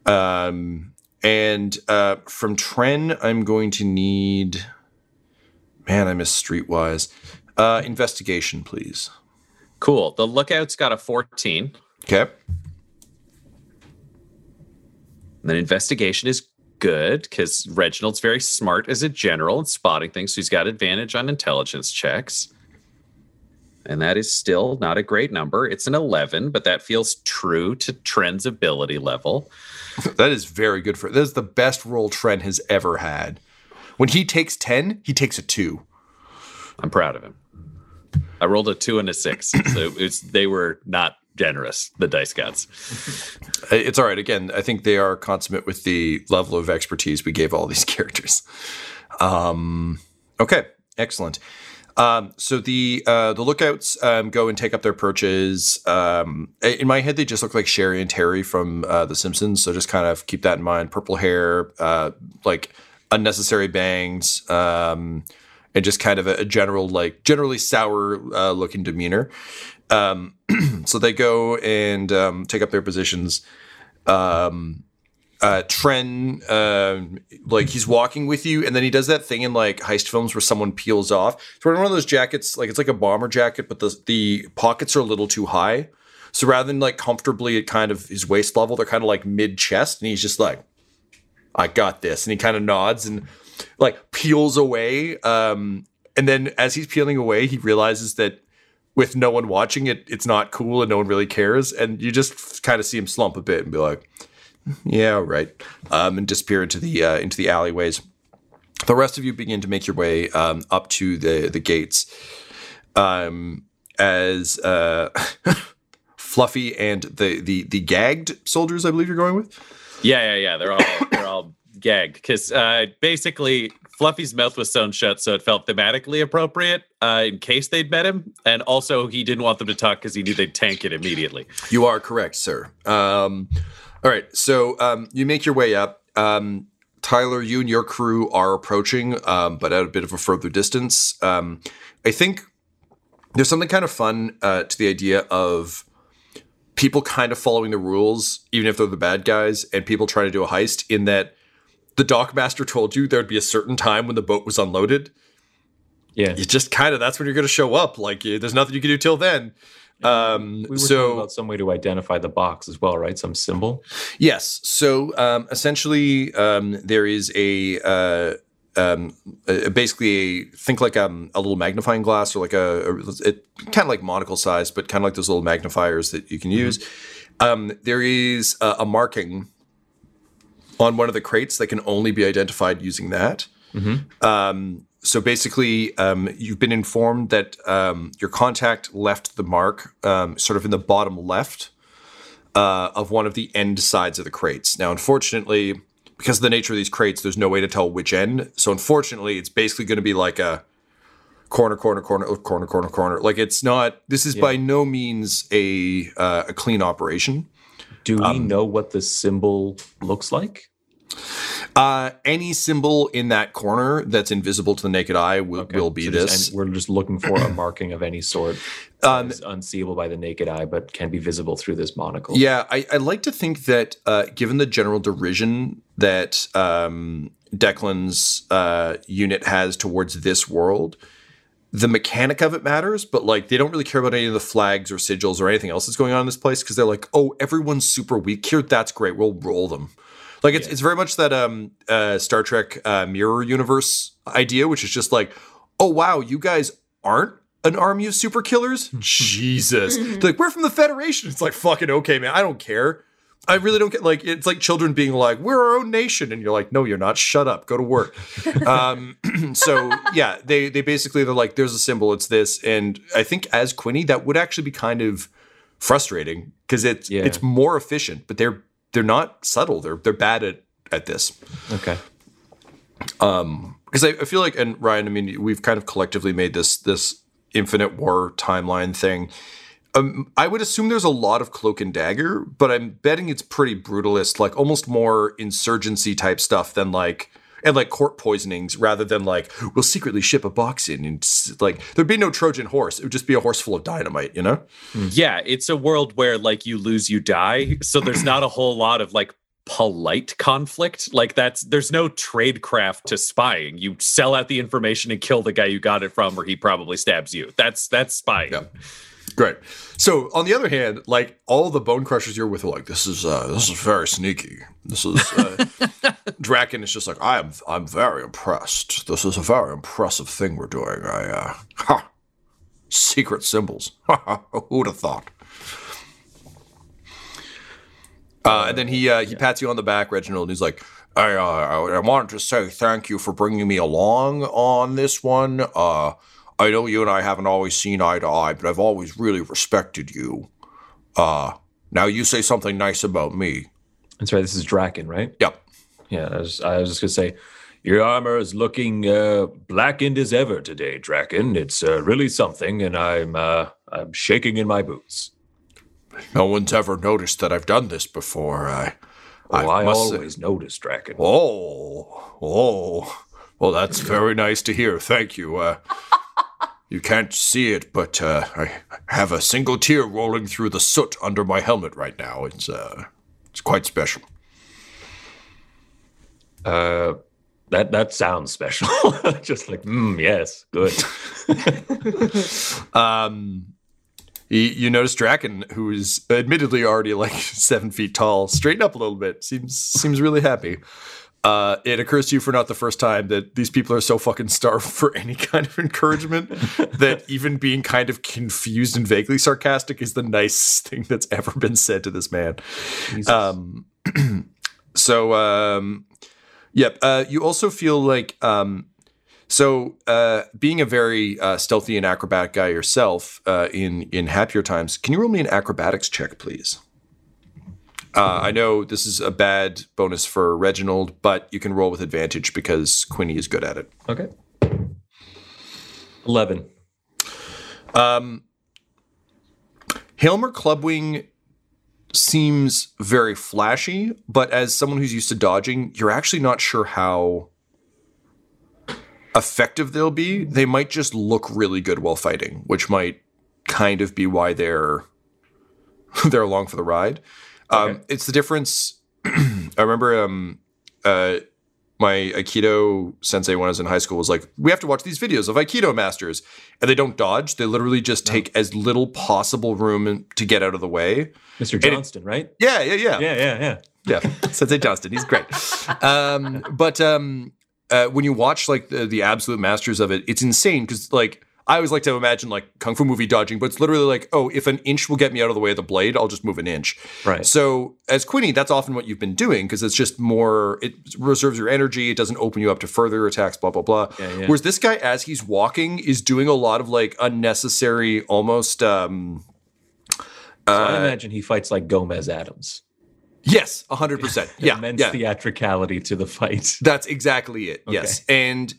S3: Um, and uh, from Tren, I'm going to need. Man, I miss Streetwise. Uh, investigation, please.
S4: cool. The lookout's got a 14.
S3: Okay.
S4: And then investigation is good because Reginald's very smart as a general and spotting things. So he's got advantage on intelligence checks. And that is still not a great number. It's an 11, but that feels true to Tren's ability level.
S3: That is very good for. That is the best roll Tren has ever had. When he takes ten, he takes a two.
S4: I'm proud of him. I rolled a two and a six. So it's, they were not generous, the dice gods.
S3: Uh, It's all right. Again, I think they are consummate with the level of expertise we gave all these characters. Um, okay, excellent. Um, so the uh, the lookouts um, go and take up their perches. Um, in my head, they just look like Sherri and Terri from uh, The Simpsons. So just kind of keep that in mind. Purple hair, uh, like unnecessary bangs, um, and just kind of a, a general like generally sour uh, looking demeanor. Um, so they go and um, take up their positions. Um, uh, Tren, um, like he's walking with you, and then he does that thing in like heist films where someone peels off. It's wearing one of those jackets, like it's like a bomber jacket, but the the pockets are a little too high. So rather than like comfortably at kind of his waist level, they're kind of like mid chest, and he's just like, "I got this," and he kind of nods and like peels away. Um, and then as he's peeling away, he realizes that with no one watching it, it's not cool and no one really cares, and you just kind of see him slump a bit and be like yeah, right. Um, and disappear into the uh, into the alleyways. The rest of you begin to make your way um, up to the the gates. Um, as uh, Fluffy and the the the gagged soldiers, I believe you're going with.
S4: Yeah, yeah, yeah. They're all they're all gagged because uh, basically Fluffy's mouth was sewn shut, so it felt thematically appropriate uh, in case they'd met him, and also he didn't want them to talk because he knew they'd tank it immediately.
S3: You are correct, sir. Um, all right, so um, you make your way up. Um, Tyler, you and your crew are approaching, um, but at a bit of a further distance. Um, I think there's something kind of fun uh, to the idea of people kind of following the rules, even if they're the bad guys, and people trying to do a heist. In that the dockmaster told you there'd be a certain time when the boat was unloaded.
S5: Yeah,
S3: you just kind of that's when you're going to show up. Like, there's nothing you can do till then. Um,
S5: we were
S3: so
S5: talking about some way to identify the box as well, right? Some symbol.
S3: Yes. So um, essentially, um, there is a, uh, um, a basically a think like um, a little magnifying glass or like a, a it, kind of like monocle size, but kind of like those little magnifiers that you can use. Um, there is a, a marking on one of the crates that can only be identified using that. Um, so basically, um, you've been informed that um, your contact left the mark um, sort of in the bottom left uh, of one of the end sides of the crates. Now, unfortunately, because of the nature of these crates, there's no way to tell which end. So, unfortunately, it's basically going to be like a corner, corner, corner, oh, corner, corner, corner. Like it's not. This is by no means a uh, a clean operation.
S5: Do we
S3: Um,
S5: know what the symbol looks like?
S3: Uh, any symbol in that corner that's invisible to the naked eye will, will be
S5: So
S3: this.
S5: and we're just looking for a marking of any sort.
S3: Um,
S5: unseeable by the naked eye, but can be visible through this monocle.
S3: Yeah, I, I like to think that uh, given the general derision that um, Declan's uh, unit has towards this world, the mechanic of it matters, but like they don't really care about any of the flags or sigils or anything else that's going on in this place because they're like, oh, everyone's super weak here. That's great. We'll roll them. Like it's it's very much that um uh Star Trek uh, mirror universe idea, which is just like, oh wow, you guys aren't an army of super killers. Jesus, They're like we're from the Federation. It's like fucking okay, man. I don't care. I really don't get like it's like children being like we're our own nation, and you're like, no, you're not. Shut up. Go to work. um, so yeah, they they basically they're like, there's a symbol. It's this, and I think as Quinny, that would actually be kind of frustrating because it's it's more efficient, but they're they're not subtle. They're they're bad at at this.
S5: Okay.
S3: Um, because I, I feel like, and Ryan, I mean, we've kind of collectively made this this Infinite War timeline thing. Um, I would assume there's a lot of cloak and dagger, but I'm betting it's pretty brutalist, like almost more insurgency type stuff than like and like court poisonings rather than like we'll secretly ship a box in and like there'd be no Trojan horse. It would just be a horse full of dynamite, you know?
S4: Yeah, it's a world where like you lose, you die. So there's not a whole lot of like polite conflict. Like that's there's no tradecraft to spying. You sell out the information and kill the guy you got it from, or he probably stabs you. That's that's spying.
S3: Great. So on the other hand, like all the bone crushers you're with are like, this is uh this is very sneaky. This is uh Draken is just like, I am I'm very impressed. This is a very impressive thing we're doing. I uh ha secret symbols. Who'd have thought? Uh, and then he uh, he pats you on the back, Reginald, and he's like, I, uh, I I wanted to say thank you for bringing me along on this one. Uh, I know you and I haven't always seen eye to eye, but I've always really respected you. Uh, now you say something nice about me.
S5: That's right. This is Draken, right?
S3: Yep.
S5: Yeah, I was, I was just gonna say, your armor is looking uh, blackened as ever today, Draken. It's uh, really something, and I'm uh, I'm shaking in my boots.
S3: No one's ever noticed that I've done this before. I,
S5: Oh, I
S3: must say-
S5: always notice, Draken.
S3: Oh, oh. Well, that's very nice to hear. Thank you. Uh, you can't see it, but uh, I have a single tear rolling through the soot under my helmet right now. It's uh, it's quite special.
S5: Uh, that that sounds special. Just like, mm, yes, good.
S3: um, you, you notice Draken, who is admittedly already like seven feet tall, straighten up a little bit. Seems seems really happy. Uh, it occurs to you for not the first time that these people are so fucking starved for any kind of encouragement that even being kind of confused and vaguely sarcastic is the nicest thing that's ever been said to this man. Um, so, um, yep. Uh, you also feel like, um, so uh, being a very uh, stealthy and acrobatic guy yourself uh, in in happier times, can you roll me an acrobatics check, please? Uh, I know this is a bad bonus for Reginald, but you can roll with advantage because Quinny is good at it.
S5: Okay. 11.
S3: Um, Hailmer Clubwing seems very flashy, but as someone who's used to dodging, you're actually not sure how effective they'll be. They might just look really good while fighting, which might kind of be why they're they're along for the ride. Um, it's the difference. I remember um, uh, my Aikido sensei when I was in high school was like, we have to watch these videos of Aikido masters. And they don't dodge. They literally just take as little possible room to get out of the way.
S5: Mr.
S3: And it-
S5: Johnston, right?
S3: yeah, yeah, yeah.
S5: Yeah, yeah, yeah.
S3: Yeah, Sensei Johnston, he's great. Um, but um, uh, when you watch like the, the absolute masters of it, it's insane because like I always like to imagine like kung fu movie dodging, but it's literally like, oh, if an inch will get me out of the way of the blade, I'll just move an inch.
S5: Right.
S3: So as Quinny, that's often what you've been doing because it's just more. It reserves your energy. It doesn't open you up to further attacks. Blah blah blah.
S5: yeah.
S3: Whereas this guy, as he's walking, is doing a lot of like unnecessary, almost. Um,
S5: So I
S3: uh,
S5: imagine he fights like Gomez Addams.
S3: Yes, hundred percent. Yeah,
S5: Immense
S3: yeah.
S5: theatricality to the fight.
S3: That's exactly it. Yes. And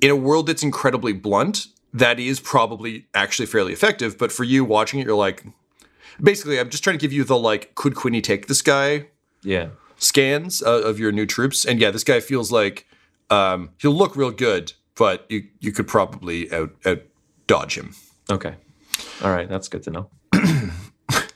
S3: in a world that's incredibly blunt, that is probably actually fairly effective. But for you watching it, you're like, basically, I'm just trying to give you the like, could Quinny take this guy
S5: Yeah.
S3: scans uh, of your new troops? And yeah, this guy feels like um, he'll look real good, but you you could probably out out dodge him.
S5: Okay. All right. That's good to know.
S3: I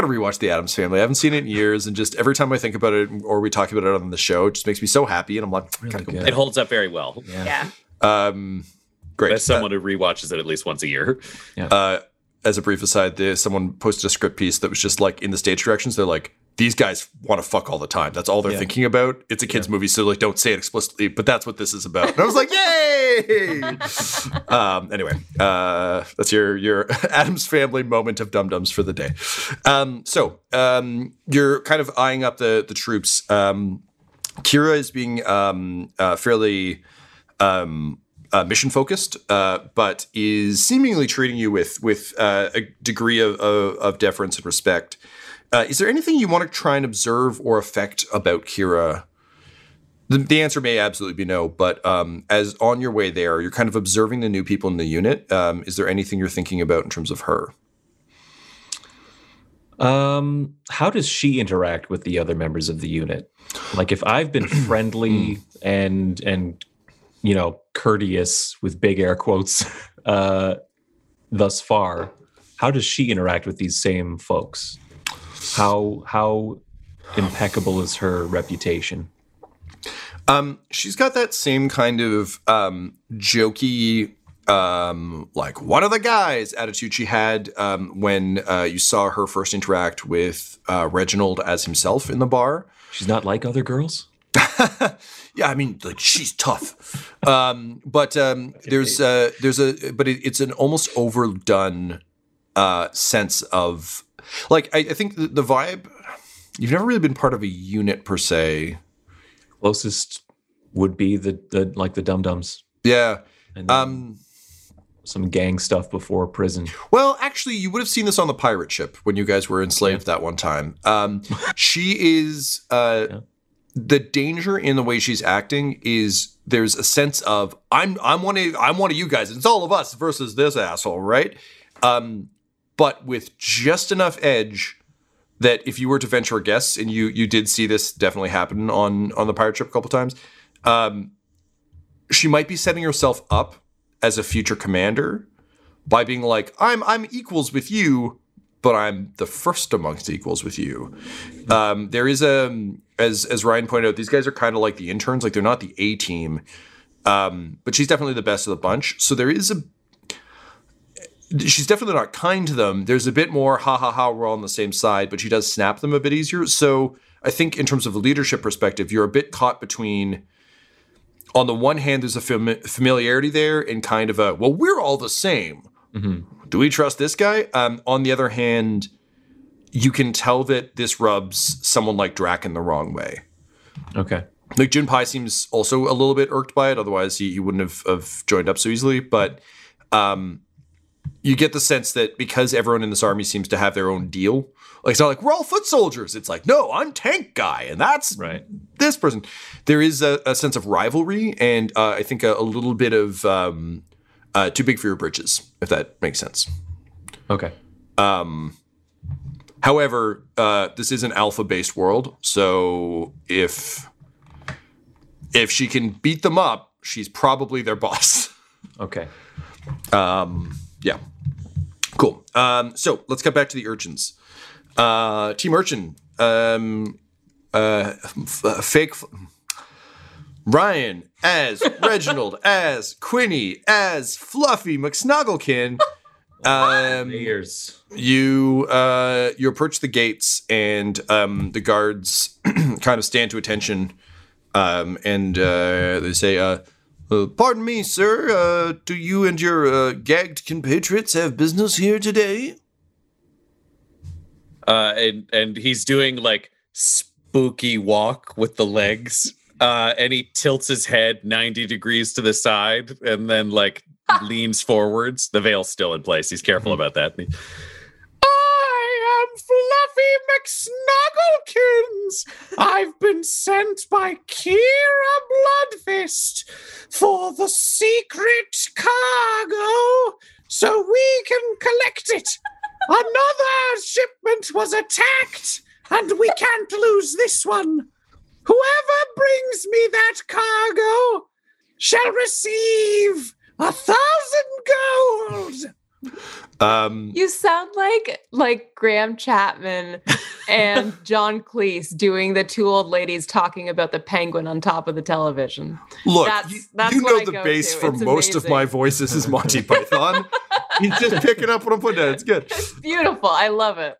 S3: gotta rewatch The Addams Family. I haven't seen it in years, and just every time I think about it or we talk about it on the show, it just makes me so happy. And I'm like, I gotta go.
S4: It holds up very well.
S6: Yeah.
S3: Um, great.
S4: As someone who rewatches it at least once a year.
S3: Uh, as a brief aside, there, someone posted a script piece that was just like in the stage directions. They're like, these guys want to fuck all the time. That's all they're
S5: Yeah.
S3: thinking about. It's a kids' movie, so like, don't say it explicitly, but that's what this is about. And I was like, yay! um, anyway, uh, that's your your Addams Family moment of dum dums for the day. Um, so um, you're kind of eyeing up the the troops. Um, Kira is being um, uh, fairly um, uh, mission focused, uh, but is seemingly treating you with with uh, a degree of, of, of deference and respect. Uh, is there anything you want to try and observe or affect about Kira? The, the answer may absolutely be no, but um, as on your way there, you're kind of observing the new people in the unit. Um, is there anything you're thinking about in terms of her?
S5: Um, how does she interact with the other members of the unit? Like if I've been friendly and and you know courteous with big air quotes uh thus far, how does she interact with these same folks? How how impeccable is her reputation?
S3: Um, she's got that same kind of um, jokey, um, like one of the guys attitude she had um, when uh, you saw her first interact with uh, Reginald as himself in the bar.
S5: She's not like other girls.
S3: Yeah, I mean, like she's tough, um, but um, there's uh, there's a but it, it's an almost overdone uh, sense of like I, I think the, the vibe. You've never really been part of a unit per se.
S5: Closest would be the the like the dum dums.
S3: Yeah.
S5: And
S3: Um,
S5: some gang stuff before prison.
S3: Well, actually, you would have seen this on the pirate ship when you guys were enslaved that one time. Um, she is uh, the danger in the way she's acting is there's a sense of I'm I'm one of I'm one of you guys. It's all of us versus this asshole, right? Um, but with just enough edge that if you were to venture a guess, and you you did see this definitely happen on on the pirate ship a couple times, um, she might be setting herself up as a future commander by being like, I'm I'm equals with you, but I'm the first amongst equals with you. Um, there is a as as Ryan pointed out, these guys are kind of like the interns. Like they're not the A team, um, but she's definitely the best of the bunch. So there is a. She's definitely not kind to them. There's a bit more ha ha ha. We're all on the same side, but she does snap them a bit easier. So I think in terms of a leadership perspective, you're a bit caught between. On the one hand, there's a fam- familiarity there, and kind of a well, we're all the same. Do we trust this guy? Um, on the other hand, you can tell that this rubs someone like Draken the wrong way.
S5: Okay.
S3: Like Junpei seems also a little bit irked by it. Otherwise, he, he wouldn't have, have joined up so easily. But um, you get the sense that because everyone in this army seems to have their own deal, like it's not like we're all foot soldiers. It's like no, I'm tank guy, and that's
S5: right.
S3: This person. There is a, a sense of rivalry, and uh, I think a, a little bit of um, uh, too big for your britches, if that makes sense.
S5: Okay.
S3: Um, however, uh, this is an alpha-based world, so if if she can beat them up, she's probably their boss.
S5: Okay.
S3: Um, yeah. Cool. Um, so let's get back to the urchins. Uh, Team Urchin. Um, uh, f- uh, fake. F- Ryan as Reginald as Quinny as Fluffy McSnugglekin. Um,
S5: Years.
S3: you uh, you approach the gates and um, the guards kind of stand to attention um, and uh, they say, uh, uh, "Pardon me, sir. Uh, do you and your uh, gagged compatriots have business here today?"
S4: uh, and and he's doing like spooky walk with the legs, uh, and he tilts his head ninety degrees to the side, and then like leans forwards. The veil's still in place. He's careful mm-hmm. about that. I am Fluffy McSnugglekins. I've been sent by Kira Bloodfist for the secret cargo so we can collect it. Another shipment was attacked, and we can't lose this one. Whoever brings me that cargo shall receive a thousand gold.
S3: Um,
S6: You sound like like Graham Chapman and John Cleese doing the two old ladies talking about the penguin on top of the television.
S3: Look,
S6: That's-
S3: you,
S6: that's
S3: you know
S6: I
S3: the
S6: go
S3: base
S6: to.
S3: for
S6: It's
S3: most of my voices is Monty Python. He's just picking up what I'm putting down. It's good.
S6: It's beautiful. I love it.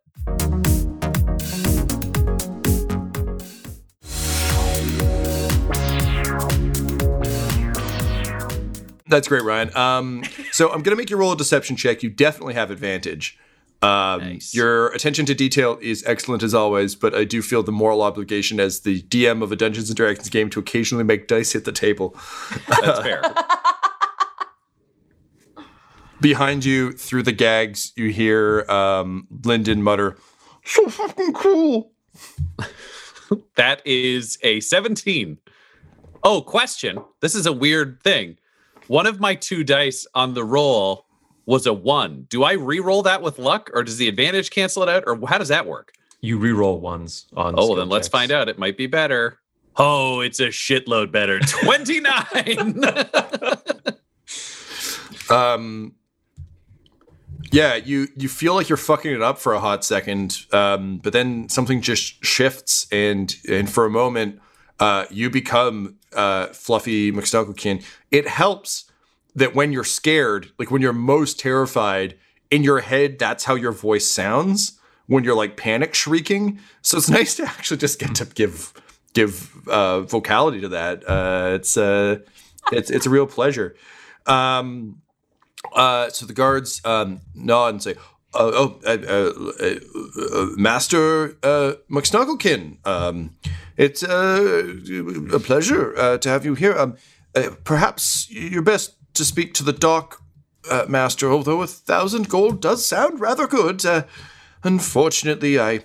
S3: That's great, Ryan. Um, so I'm going to make you roll a deception check. You definitely have advantage. Um, Your attention to detail is excellent as always, but I do feel the moral obligation as the DM of a Dungeons and Dragons game to occasionally make dice hit the table.
S4: That's fair.
S3: Behind you, through the gags, you hear um, Lyndon mutter, "So fucking cool."
S4: That is a 17. Oh, question. This is a weird thing. One of my two dice on the roll was a one. Do I re-roll that with luck, or does the advantage cancel it out, or how does that work?
S5: You re-roll ones on.
S4: Oh,
S5: skill
S4: then let's find out. It might be better. Oh, it's a shitload better. 29.
S3: Um, yeah, you you feel like you're fucking it up for a hot second, um, but then something just shifts, and and for a moment, uh, you become uh, Fluffy McSnugglekin. It helps that when you're scared, like when you're most terrified, in your head, that's how your voice sounds when you're like panic shrieking. So it's nice to actually just get to give give uh, vocality to that. Uh, it's uh, it's it's a real pleasure. Um, uh, so the guards um, nod and say, "Oh, oh uh, uh, uh, Master uh, McSnugglekin, um, it's uh, a pleasure uh, to have you here. Um, uh, perhaps you're best to speak to the uh, master, although a thousand gold does sound rather good. Uh, unfortunately, I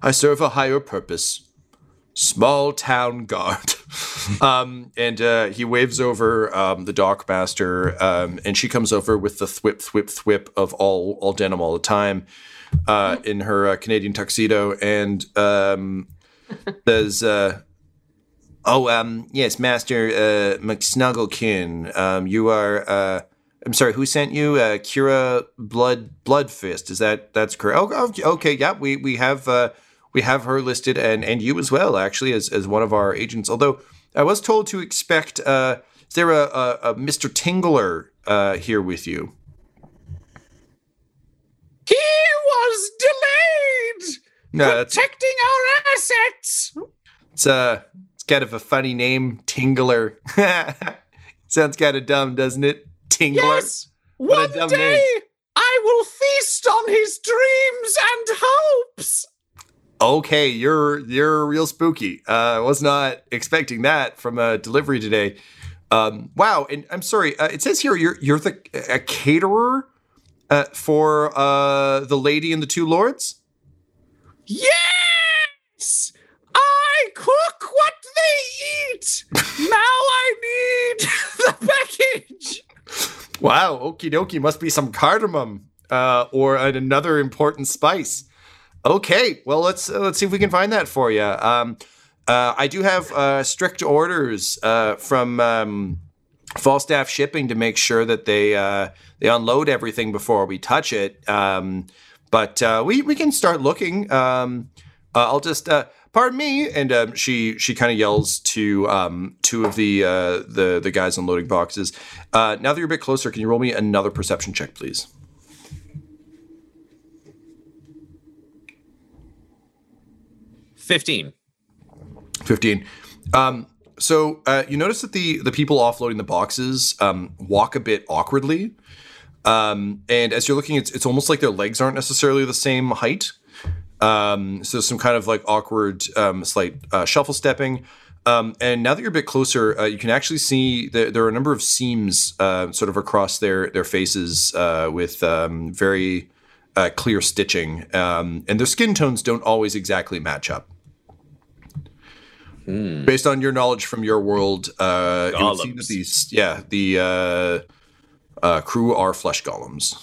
S3: I serve a higher purpose." Small town guard. um, and uh, he waves over um, the dock master, um, and she comes over with the thwip, thwip, thwip of all all denim all the time uh, in her uh, Canadian tuxedo, and um, says, uh, "Oh, um, yes, Master uh, McSnugglekin, um, you are. Uh, I'm sorry, who sent you? Uh, Kira Blood Bloodfist. Is that that's correct? Oh, oh, okay, yeah, we we have." We have her listed, and and you as well, actually, as as one of our agents. Although I was told to expect. Uh, is there a, a, a Mr. Tingler uh, here with you?
S9: He was delayed
S3: No,
S9: protecting our assets.
S3: it's uh it's kind of a funny name, Tingler. Sounds kind of dumb, doesn't it? Tingler.
S9: Yes.
S3: What a
S9: One
S3: dumb
S9: day
S3: name.
S9: I will feast on his dreams and hopes.
S3: Okay, you're you're real spooky. Uh, I was not expecting that from a delivery today. Um, wow, and I'm sorry. Uh, it says here you're you're the a caterer uh, for uh, the lady and the two lords.
S9: Yes! I cook what they eat. now I need the package.
S3: Wow, okie dokie, must be some cardamom uh, or another important spice. Okay, well let's uh, let's see if we can find that for you. Um, uh, I do have uh, strict orders uh, from um, Falstaff Shipping to make sure that they uh, they unload everything before we touch it. Um, but uh, we we can start looking. Um, I'll just pardon me, and um, she she kind of yells to um, two of the the the guys unloading boxes. Now that you're a bit closer, can you roll me another perception check, please?
S4: Fifteen.
S3: 15 um, so uh, you notice that the the people offloading the boxes um, walk a bit awkwardly. Um, and as you're looking it's, it's almost like their legs aren't necessarily the same height. Um, so some kind of like awkward um, slight uh, shuffle stepping. Um, and now that you're a bit closer uh, you can actually see that there are a number of seams uh, sort of across their their faces uh, with um, very uh, clear stitching um, and their skin tones don't always exactly match up Based on your knowledge from your world, uh, you see that these, yeah, the uh, uh, crew are flesh golems.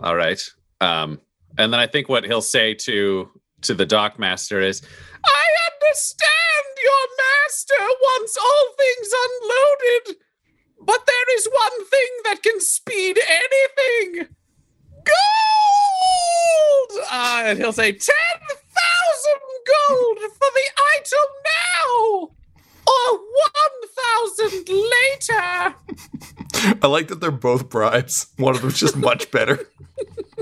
S4: All right. Um, and then I think what he'll say to to the dock master is,
S9: I understand your master wants all things unloaded, but there is one thing that can speed anything. Gold!
S4: And he'll say,
S9: Ten thousand gold for the item now, or one thousand later.
S3: I like that they're both bribes. One of them's just much better.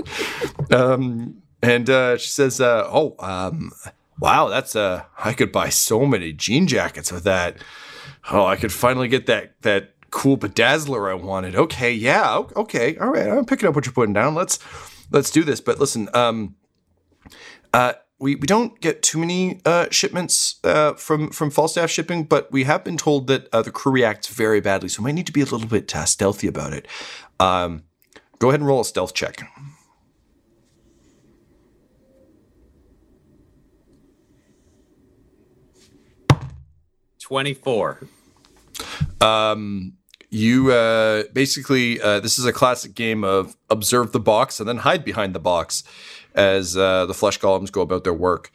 S3: um, and uh, she says, uh, "Oh, um, wow, that's uh, I could buy so many jean jackets with that. Oh, I could finally get that that cool bedazzler I wanted. Okay, yeah, okay, all right. I'm picking up what you're putting down. Let's let's do this. But listen, um, uh, we we don't get too many uh, shipments uh, from from Falstaff shipping, but we have been told that uh, the crew reacts very badly, so we might need to be a little bit uh, stealthy about it. Um, go ahead and roll a stealth check.
S4: twenty four.
S3: Um, you uh, basically uh, this is a classic game of observe the box and then hide behind the box as uh, the flesh golems go about their work.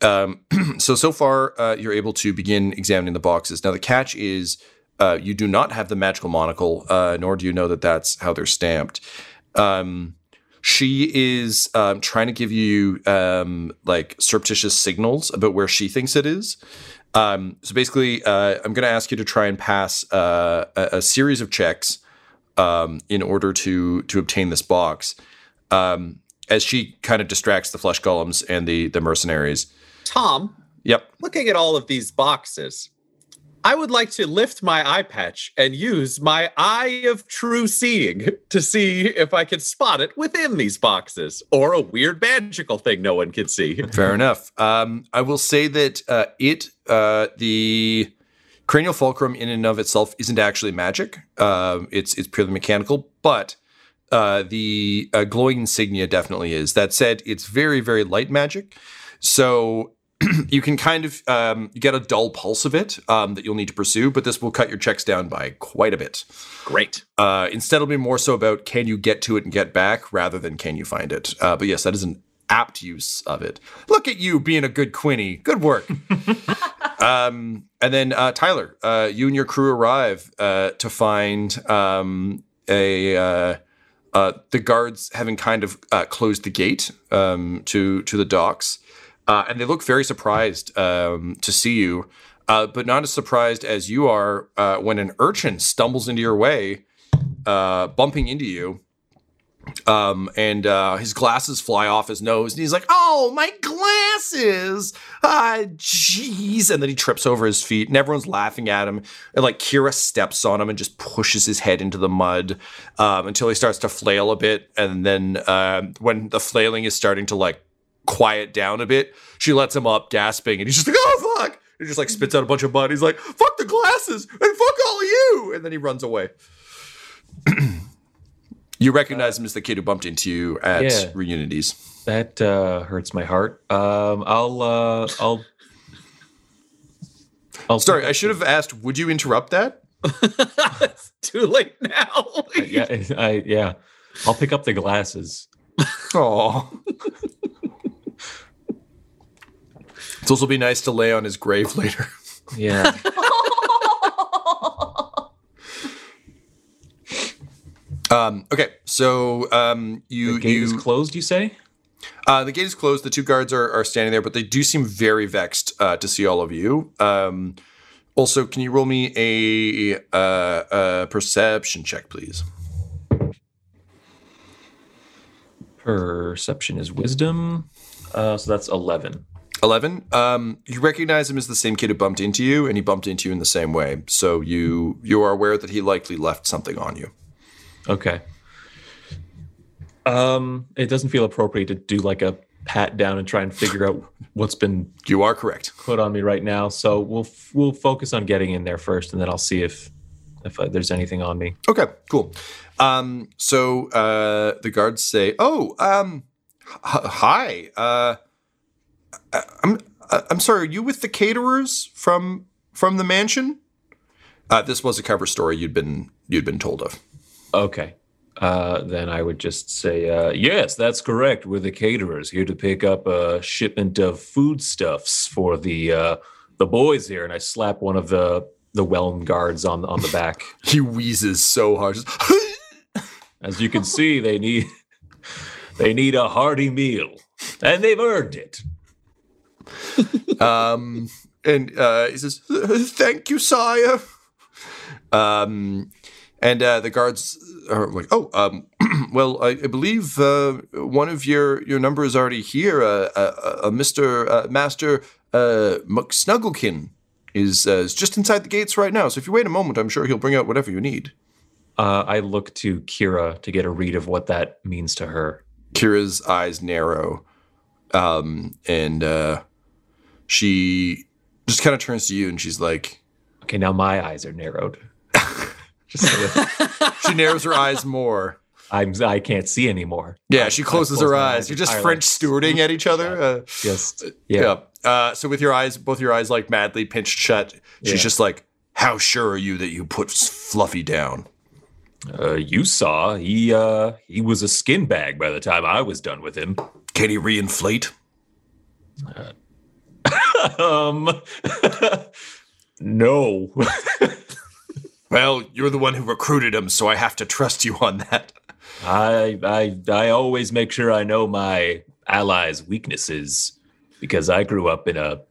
S3: Um, so so far uh, you're able to begin examining the boxes. Now the catch is uh, you do not have the magical monocle, uh, nor do you know that that's how they're stamped. Um, she is um, trying to give you um, like surreptitious signals about where she thinks it is. Um, so basically, uh, I'm going to ask you to try and pass uh, a, a series of checks um, in order to to obtain this box. Um, as she kind of distracts the flesh golems and the the mercenaries.
S4: Tom,
S3: Yep.
S4: looking at all of these boxes, I would like to lift my eye patch and use my eye of true seeing to see if I can spot it within these boxes or a weird magical thing no one can see.
S3: Fair enough. Um, I will say that uh, it, uh, the cranial fulcrum in and of itself isn't actually magic. Um it's it's purely mechanical, but uh, the uh, glowing insignia definitely is. That said, it's very very light magic, so you can kind of um, get a dull pulse of it um, that you'll need to pursue. But this will cut your checks down by quite a bit.
S4: Great.
S3: Uh, instead, it'll be more so about can you get to it and get back rather than can you find it. Uh, but yes, that is an apt use of it. Look at you being a good Quinny. Good work. um, and then uh, Tyler, uh, you and your crew arrive uh, to find um, a uh, the guards having kind of uh, closed the gate um, to to the docks. uh, and they look very surprised um, to see you, uh, but not as surprised as you are uh, when an urchin stumbles into your way, uh, bumping into you. Um, and uh, his glasses fly off his nose, and he's like, "Oh, my glasses! Ah, jeez!" And then he trips over his feet, and everyone's laughing at him. And like Kira steps on him and just pushes his head into the mud um, until he starts to flail a bit. And then um, when the flailing is starting to like quiet down a bit, she lets him up, gasping, and he's just like, "Oh fuck!" He just like spits out a bunch of mud. He's like, "Fuck the glasses and fuck all of you!" And then he runs away. you recognize him as the kid who bumped into you at
S5: Yeah.
S3: Reunities.
S5: That uh, hurts my heart. Um, I'll uh, I'll. I'll
S3: Sorry, I should have asked. Would you interrupt that?
S4: It's too late now.
S5: yeah, I yeah. I'll pick up the glasses.
S3: Oh. It's also be nice to lay on his grave later.
S5: Yeah.
S3: Um, okay, so um, you
S5: The gate
S3: you
S5: is closed. You say?
S3: Uh, the gate is closed. The two guards are, are standing there, but they do seem very vexed uh, to see all of you. Um, also, can you roll me a, uh, a perception check, please?
S5: Perception is wisdom. Uh, so that's eleven.
S3: 11 um, you recognize him as the same kid who bumped into you and he bumped into you in the same way so you you are aware that he likely left something on you
S5: Okay. Um, it doesn't feel appropriate to do like a pat down and try and figure out what's been
S3: you are correct
S5: put on me right now. So we'll we'll focus on getting in there first, and then I'll see if if uh, there's anything on me.
S3: okay cool um, so uh, the guards say oh um, h- hi uh, I- i'm I- i'm sorry are you with the caterers from from the mansion uh, this was a cover story you'd been you'd been told of
S5: Okay. Uh, then I would just say, uh, yes, that's correct. We're the caterers here to pick up a shipment of foodstuffs for the uh, the boys here. And I slap one of the the Whelm guards on on the back.
S3: he wheezes so hard
S5: As you can see, they need they need a hearty meal, and they've earned it.
S3: um, and uh, he says, "Thank you, sire." Um, and uh, the guards are like, "Oh, um, well, I, I believe uh, one of your your number is already here. Uh, uh, uh, Mister uh, Master uh, McSnugglekin is uh, is just inside the gates right now. So if you wait a moment, I'm sure he'll bring out whatever you need."
S5: Uh, I look to Kira to get a read of what that means to her.
S3: Kira's eyes narrow, um, and uh, she just kind of turns to you and she's like,
S5: "Okay, now my eyes are narrowed." Just so that
S3: she narrows her eyes more.
S5: I'm I can't see anymore.
S3: Yeah, she closes
S5: close
S3: her
S5: my
S3: eyes. You're just. French stewarding at each other. Uh,
S5: Just
S3: yeah. Uh, so with your eyes, both your eyes like madly pinched shut, she's
S5: Yeah.
S3: just like, "How sure are you that you put Fluffy down?"
S5: Uh, you saw he uh he was a skin bag by the time I was done with him.
S3: Can he reinflate?
S5: um, no.
S3: Well, you're the one who recruited him, so I have to trust you on that.
S5: I I I always make sure I know my allies' weaknesses because I grew up in a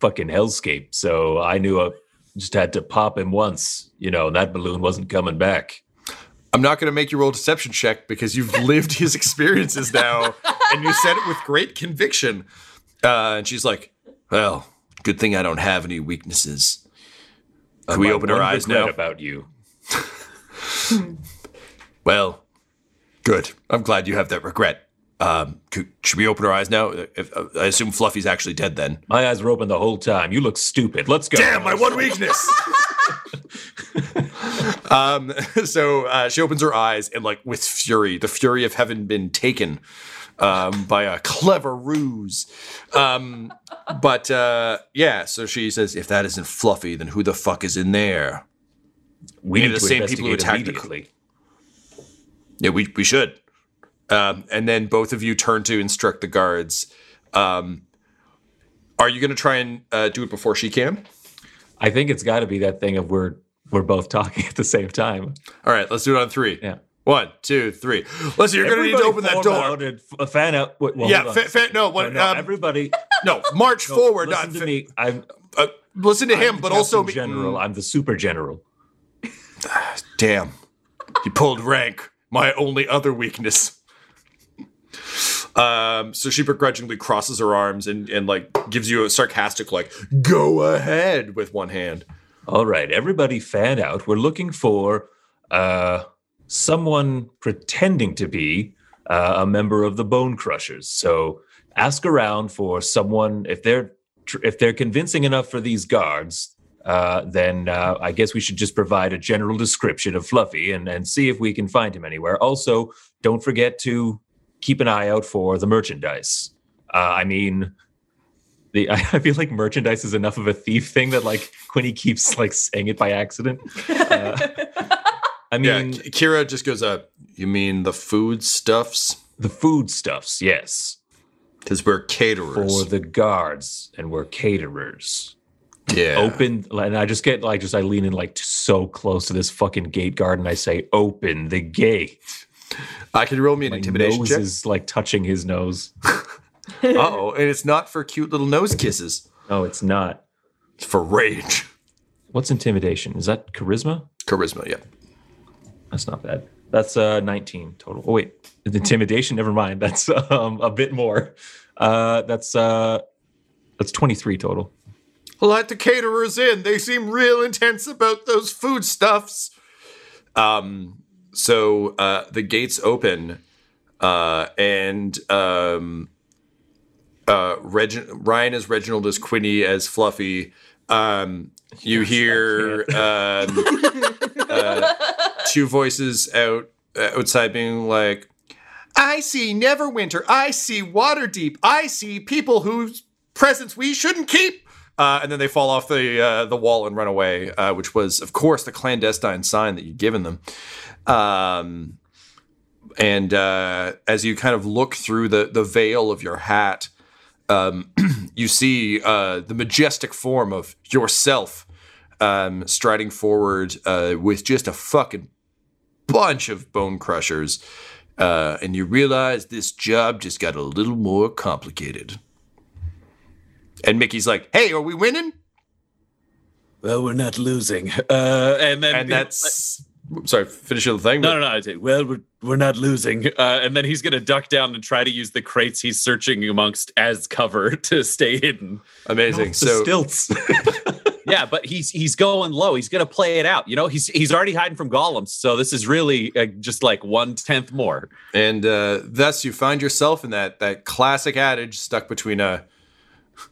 S5: fucking hellscape, so I knew I just had to pop him once. You know, and that balloon wasn't coming back.
S3: I'm not going to make you roll deception check because you've lived his experiences now, and you said it with great conviction. Uh, and she's like, "Well, good thing I don't have any weaknesses." Can we open our eyes now?
S5: About you.
S3: Well, good. I'm glad you have that regret. Um, could, should we open our eyes now? If, uh, I assume Fluffy's actually dead then.
S5: My eyes were open the whole time. You look stupid. Let's go.
S3: Damn, my one weakness. um, so uh, she opens her eyes and, like, with fury, the fury of having been taken um, by a clever ruse. Um, but uh, yeah, so she says, if that isn't Fluffy, then who the fuck is in there?
S5: We
S3: Maybe
S5: need
S3: the same people who attacked the. Yeah, we, we should. Um, and then both of you turn to instruct the guards. Um, are you going to try and uh, do it before she can?
S5: I think it's got to be that thing of we're we're both talking at the same time.
S3: All right, let's do it on three.
S5: Yeah.
S3: One, two, three. Listen, you're going to need to open that door.
S5: f- fan out. Wait, well,
S3: yeah, fa- fa- no, what,
S5: No, no,
S3: um,
S5: everybody.
S3: No, march
S5: No,
S3: forward.
S5: listen
S3: not
S5: to
S3: fa-
S5: me. I'm
S3: uh, listen to
S5: I'm
S3: him, but also me-
S5: general. I'm the super general.
S3: Damn, you pulled rank. My only other weakness. Um, so she begrudgingly crosses her arms and and like gives you a sarcastic like, "Go ahead" with one hand.
S5: All right, everybody fan out. We're looking for uh, someone pretending to be uh, a member of the Bone Crushers. So ask around for someone if they're tr- if they're convincing enough for these guards. Uh, then uh, I guess we should just provide a general description of Fluffy and, and see if we can find him anywhere. Also, don't forget to keep an eye out for the merchandise. Uh, I mean, the I feel like merchandise is enough of a thief thing that like Quinny keeps like saying it by accident. Uh, I mean,
S3: yeah, Kira just goes up. You mean the food stuffs?
S5: The food stuffs, yes.
S3: Because we're caterers
S5: for the guards and we're caterers.
S3: Yeah.
S5: Open and I just get like just I lean in like so close to this fucking gate guard and I say, "Open the gate."
S3: I can roll me an
S5: My
S3: intimidation
S5: nose
S3: check.
S5: is like touching his nose.
S3: oh, and it's not for cute little nose kisses.
S5: No, it's not.
S3: It's for rage.
S5: What's intimidation? Is that charisma?
S3: Charisma, yeah.
S5: That's not bad. That's uh 19 total. Oh wait, intimidation. Never mind. That's um a bit more. Uh, that's uh that's 23 total.
S3: Let the caterers in. They seem real intense about those food stuffs. Um, so uh, the gates open, uh, and um, uh, Reg- Ryan as Reginald as Quinny as Fluffy. Um, you hear um, uh, two voices out outside being like, "I see Neverwinter. I see Waterdeep. I see people whose presence we shouldn't keep." Uh, and then they fall off the uh, the wall and run away, uh, which was, of course, the clandestine sign that you'd given them. Um, and uh, as you kind of look through the the veil of your hat, um, you see uh, the majestic form of yourself um, striding forward uh, with just a fucking bunch of bone crushers, uh, and you realize this job just got a little more complicated. And Mickey's like, "Hey, are we winning?"
S10: Well, we're not losing. Uh, and then
S3: And that's sorry. Finish the thing.
S11: No, no, no. I did. Well, we're, we're not losing. Uh, and then he's going to duck down and try to use the crates he's searching amongst as cover to stay hidden.
S3: Amazing.
S5: The
S3: so
S5: stilts.
S11: yeah, but he's he's going low. He's going to play it out. You know, he's he's already hiding from golems. So this is really uh, just like one tenth more.
S3: and uh, thus you find yourself in that that classic adage stuck between a, a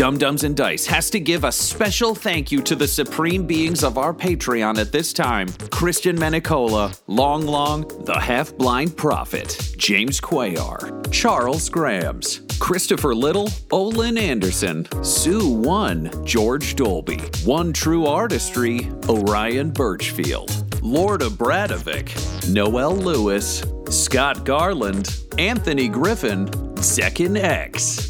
S4: Dumb-Dumbs and Dice has to give a special thank you to the supreme beings of our Patreon at this time. Christian Menicola, Long Long, the Half Blind Prophet, James Cuellar, Charles Grams, Christopher Little, Olin Anderson, Sue One, George Dolby, One True Artistry, Orion Birchfield, Lord Abradovic, Noel Lewis, Scott Garland, Anthony Griffin, Zekin X,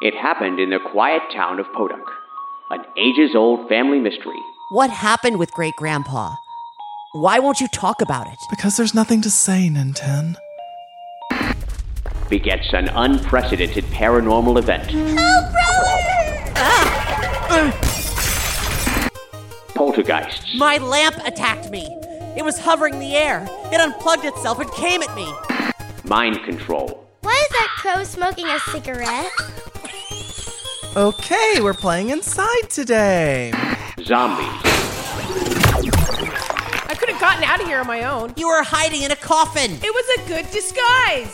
S12: It happened in the quiet town of Podunk, an ages old family mystery.
S13: What happened with Great Grandpa? Why won't you talk about it?
S14: Because there's nothing to say, Ninten.
S12: Begets an unprecedented paranormal event. Help, brother! Ah! Poltergeists,
S13: My lamp attacked me. It was hovering in the air. It unplugged itself and came at me.
S12: mind control,
S15: Why is that crow smoking a cigarette?
S14: Okay, we're playing inside today.
S12: zombies,
S16: I could have gotten out of here on my own.
S13: You were hiding in a coffin.
S16: It was a good disguise.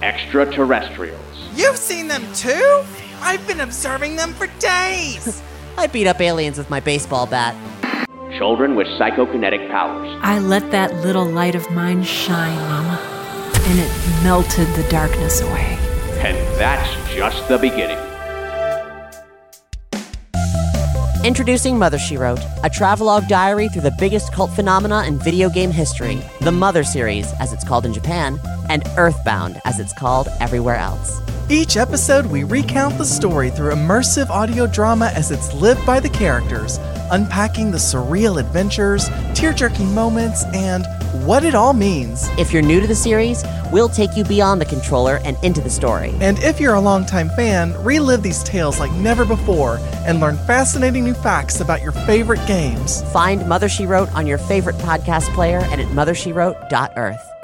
S12: extraterrestrials,
S17: You've seen them too? I've been observing them for days.
S13: I beat up aliens with my baseball bat.
S12: children with psychokinetic powers,
S18: I let that little light of mine shine, Mama, and it melted the darkness away.
S12: and that's just the beginning.
S13: Introducing Mother She Wrote, a travelogue diary through the biggest cult phenomena in video game history, the Mother series, as it's called in Japan, and Earthbound, as it's called everywhere else.
S14: Each episode, we recount the story through immersive audio drama as it's lived by the characters, unpacking the surreal adventures, tear jerking moments, and what it all means.
S13: If you're new to the series, we'll take you beyond the controller and into the story.
S14: And if you're a longtime fan, relive these tales like never before and learn fascinating new facts about your favorite games.
S13: Find Mother She Wrote on your favorite podcast player and at mothershewrote.earth.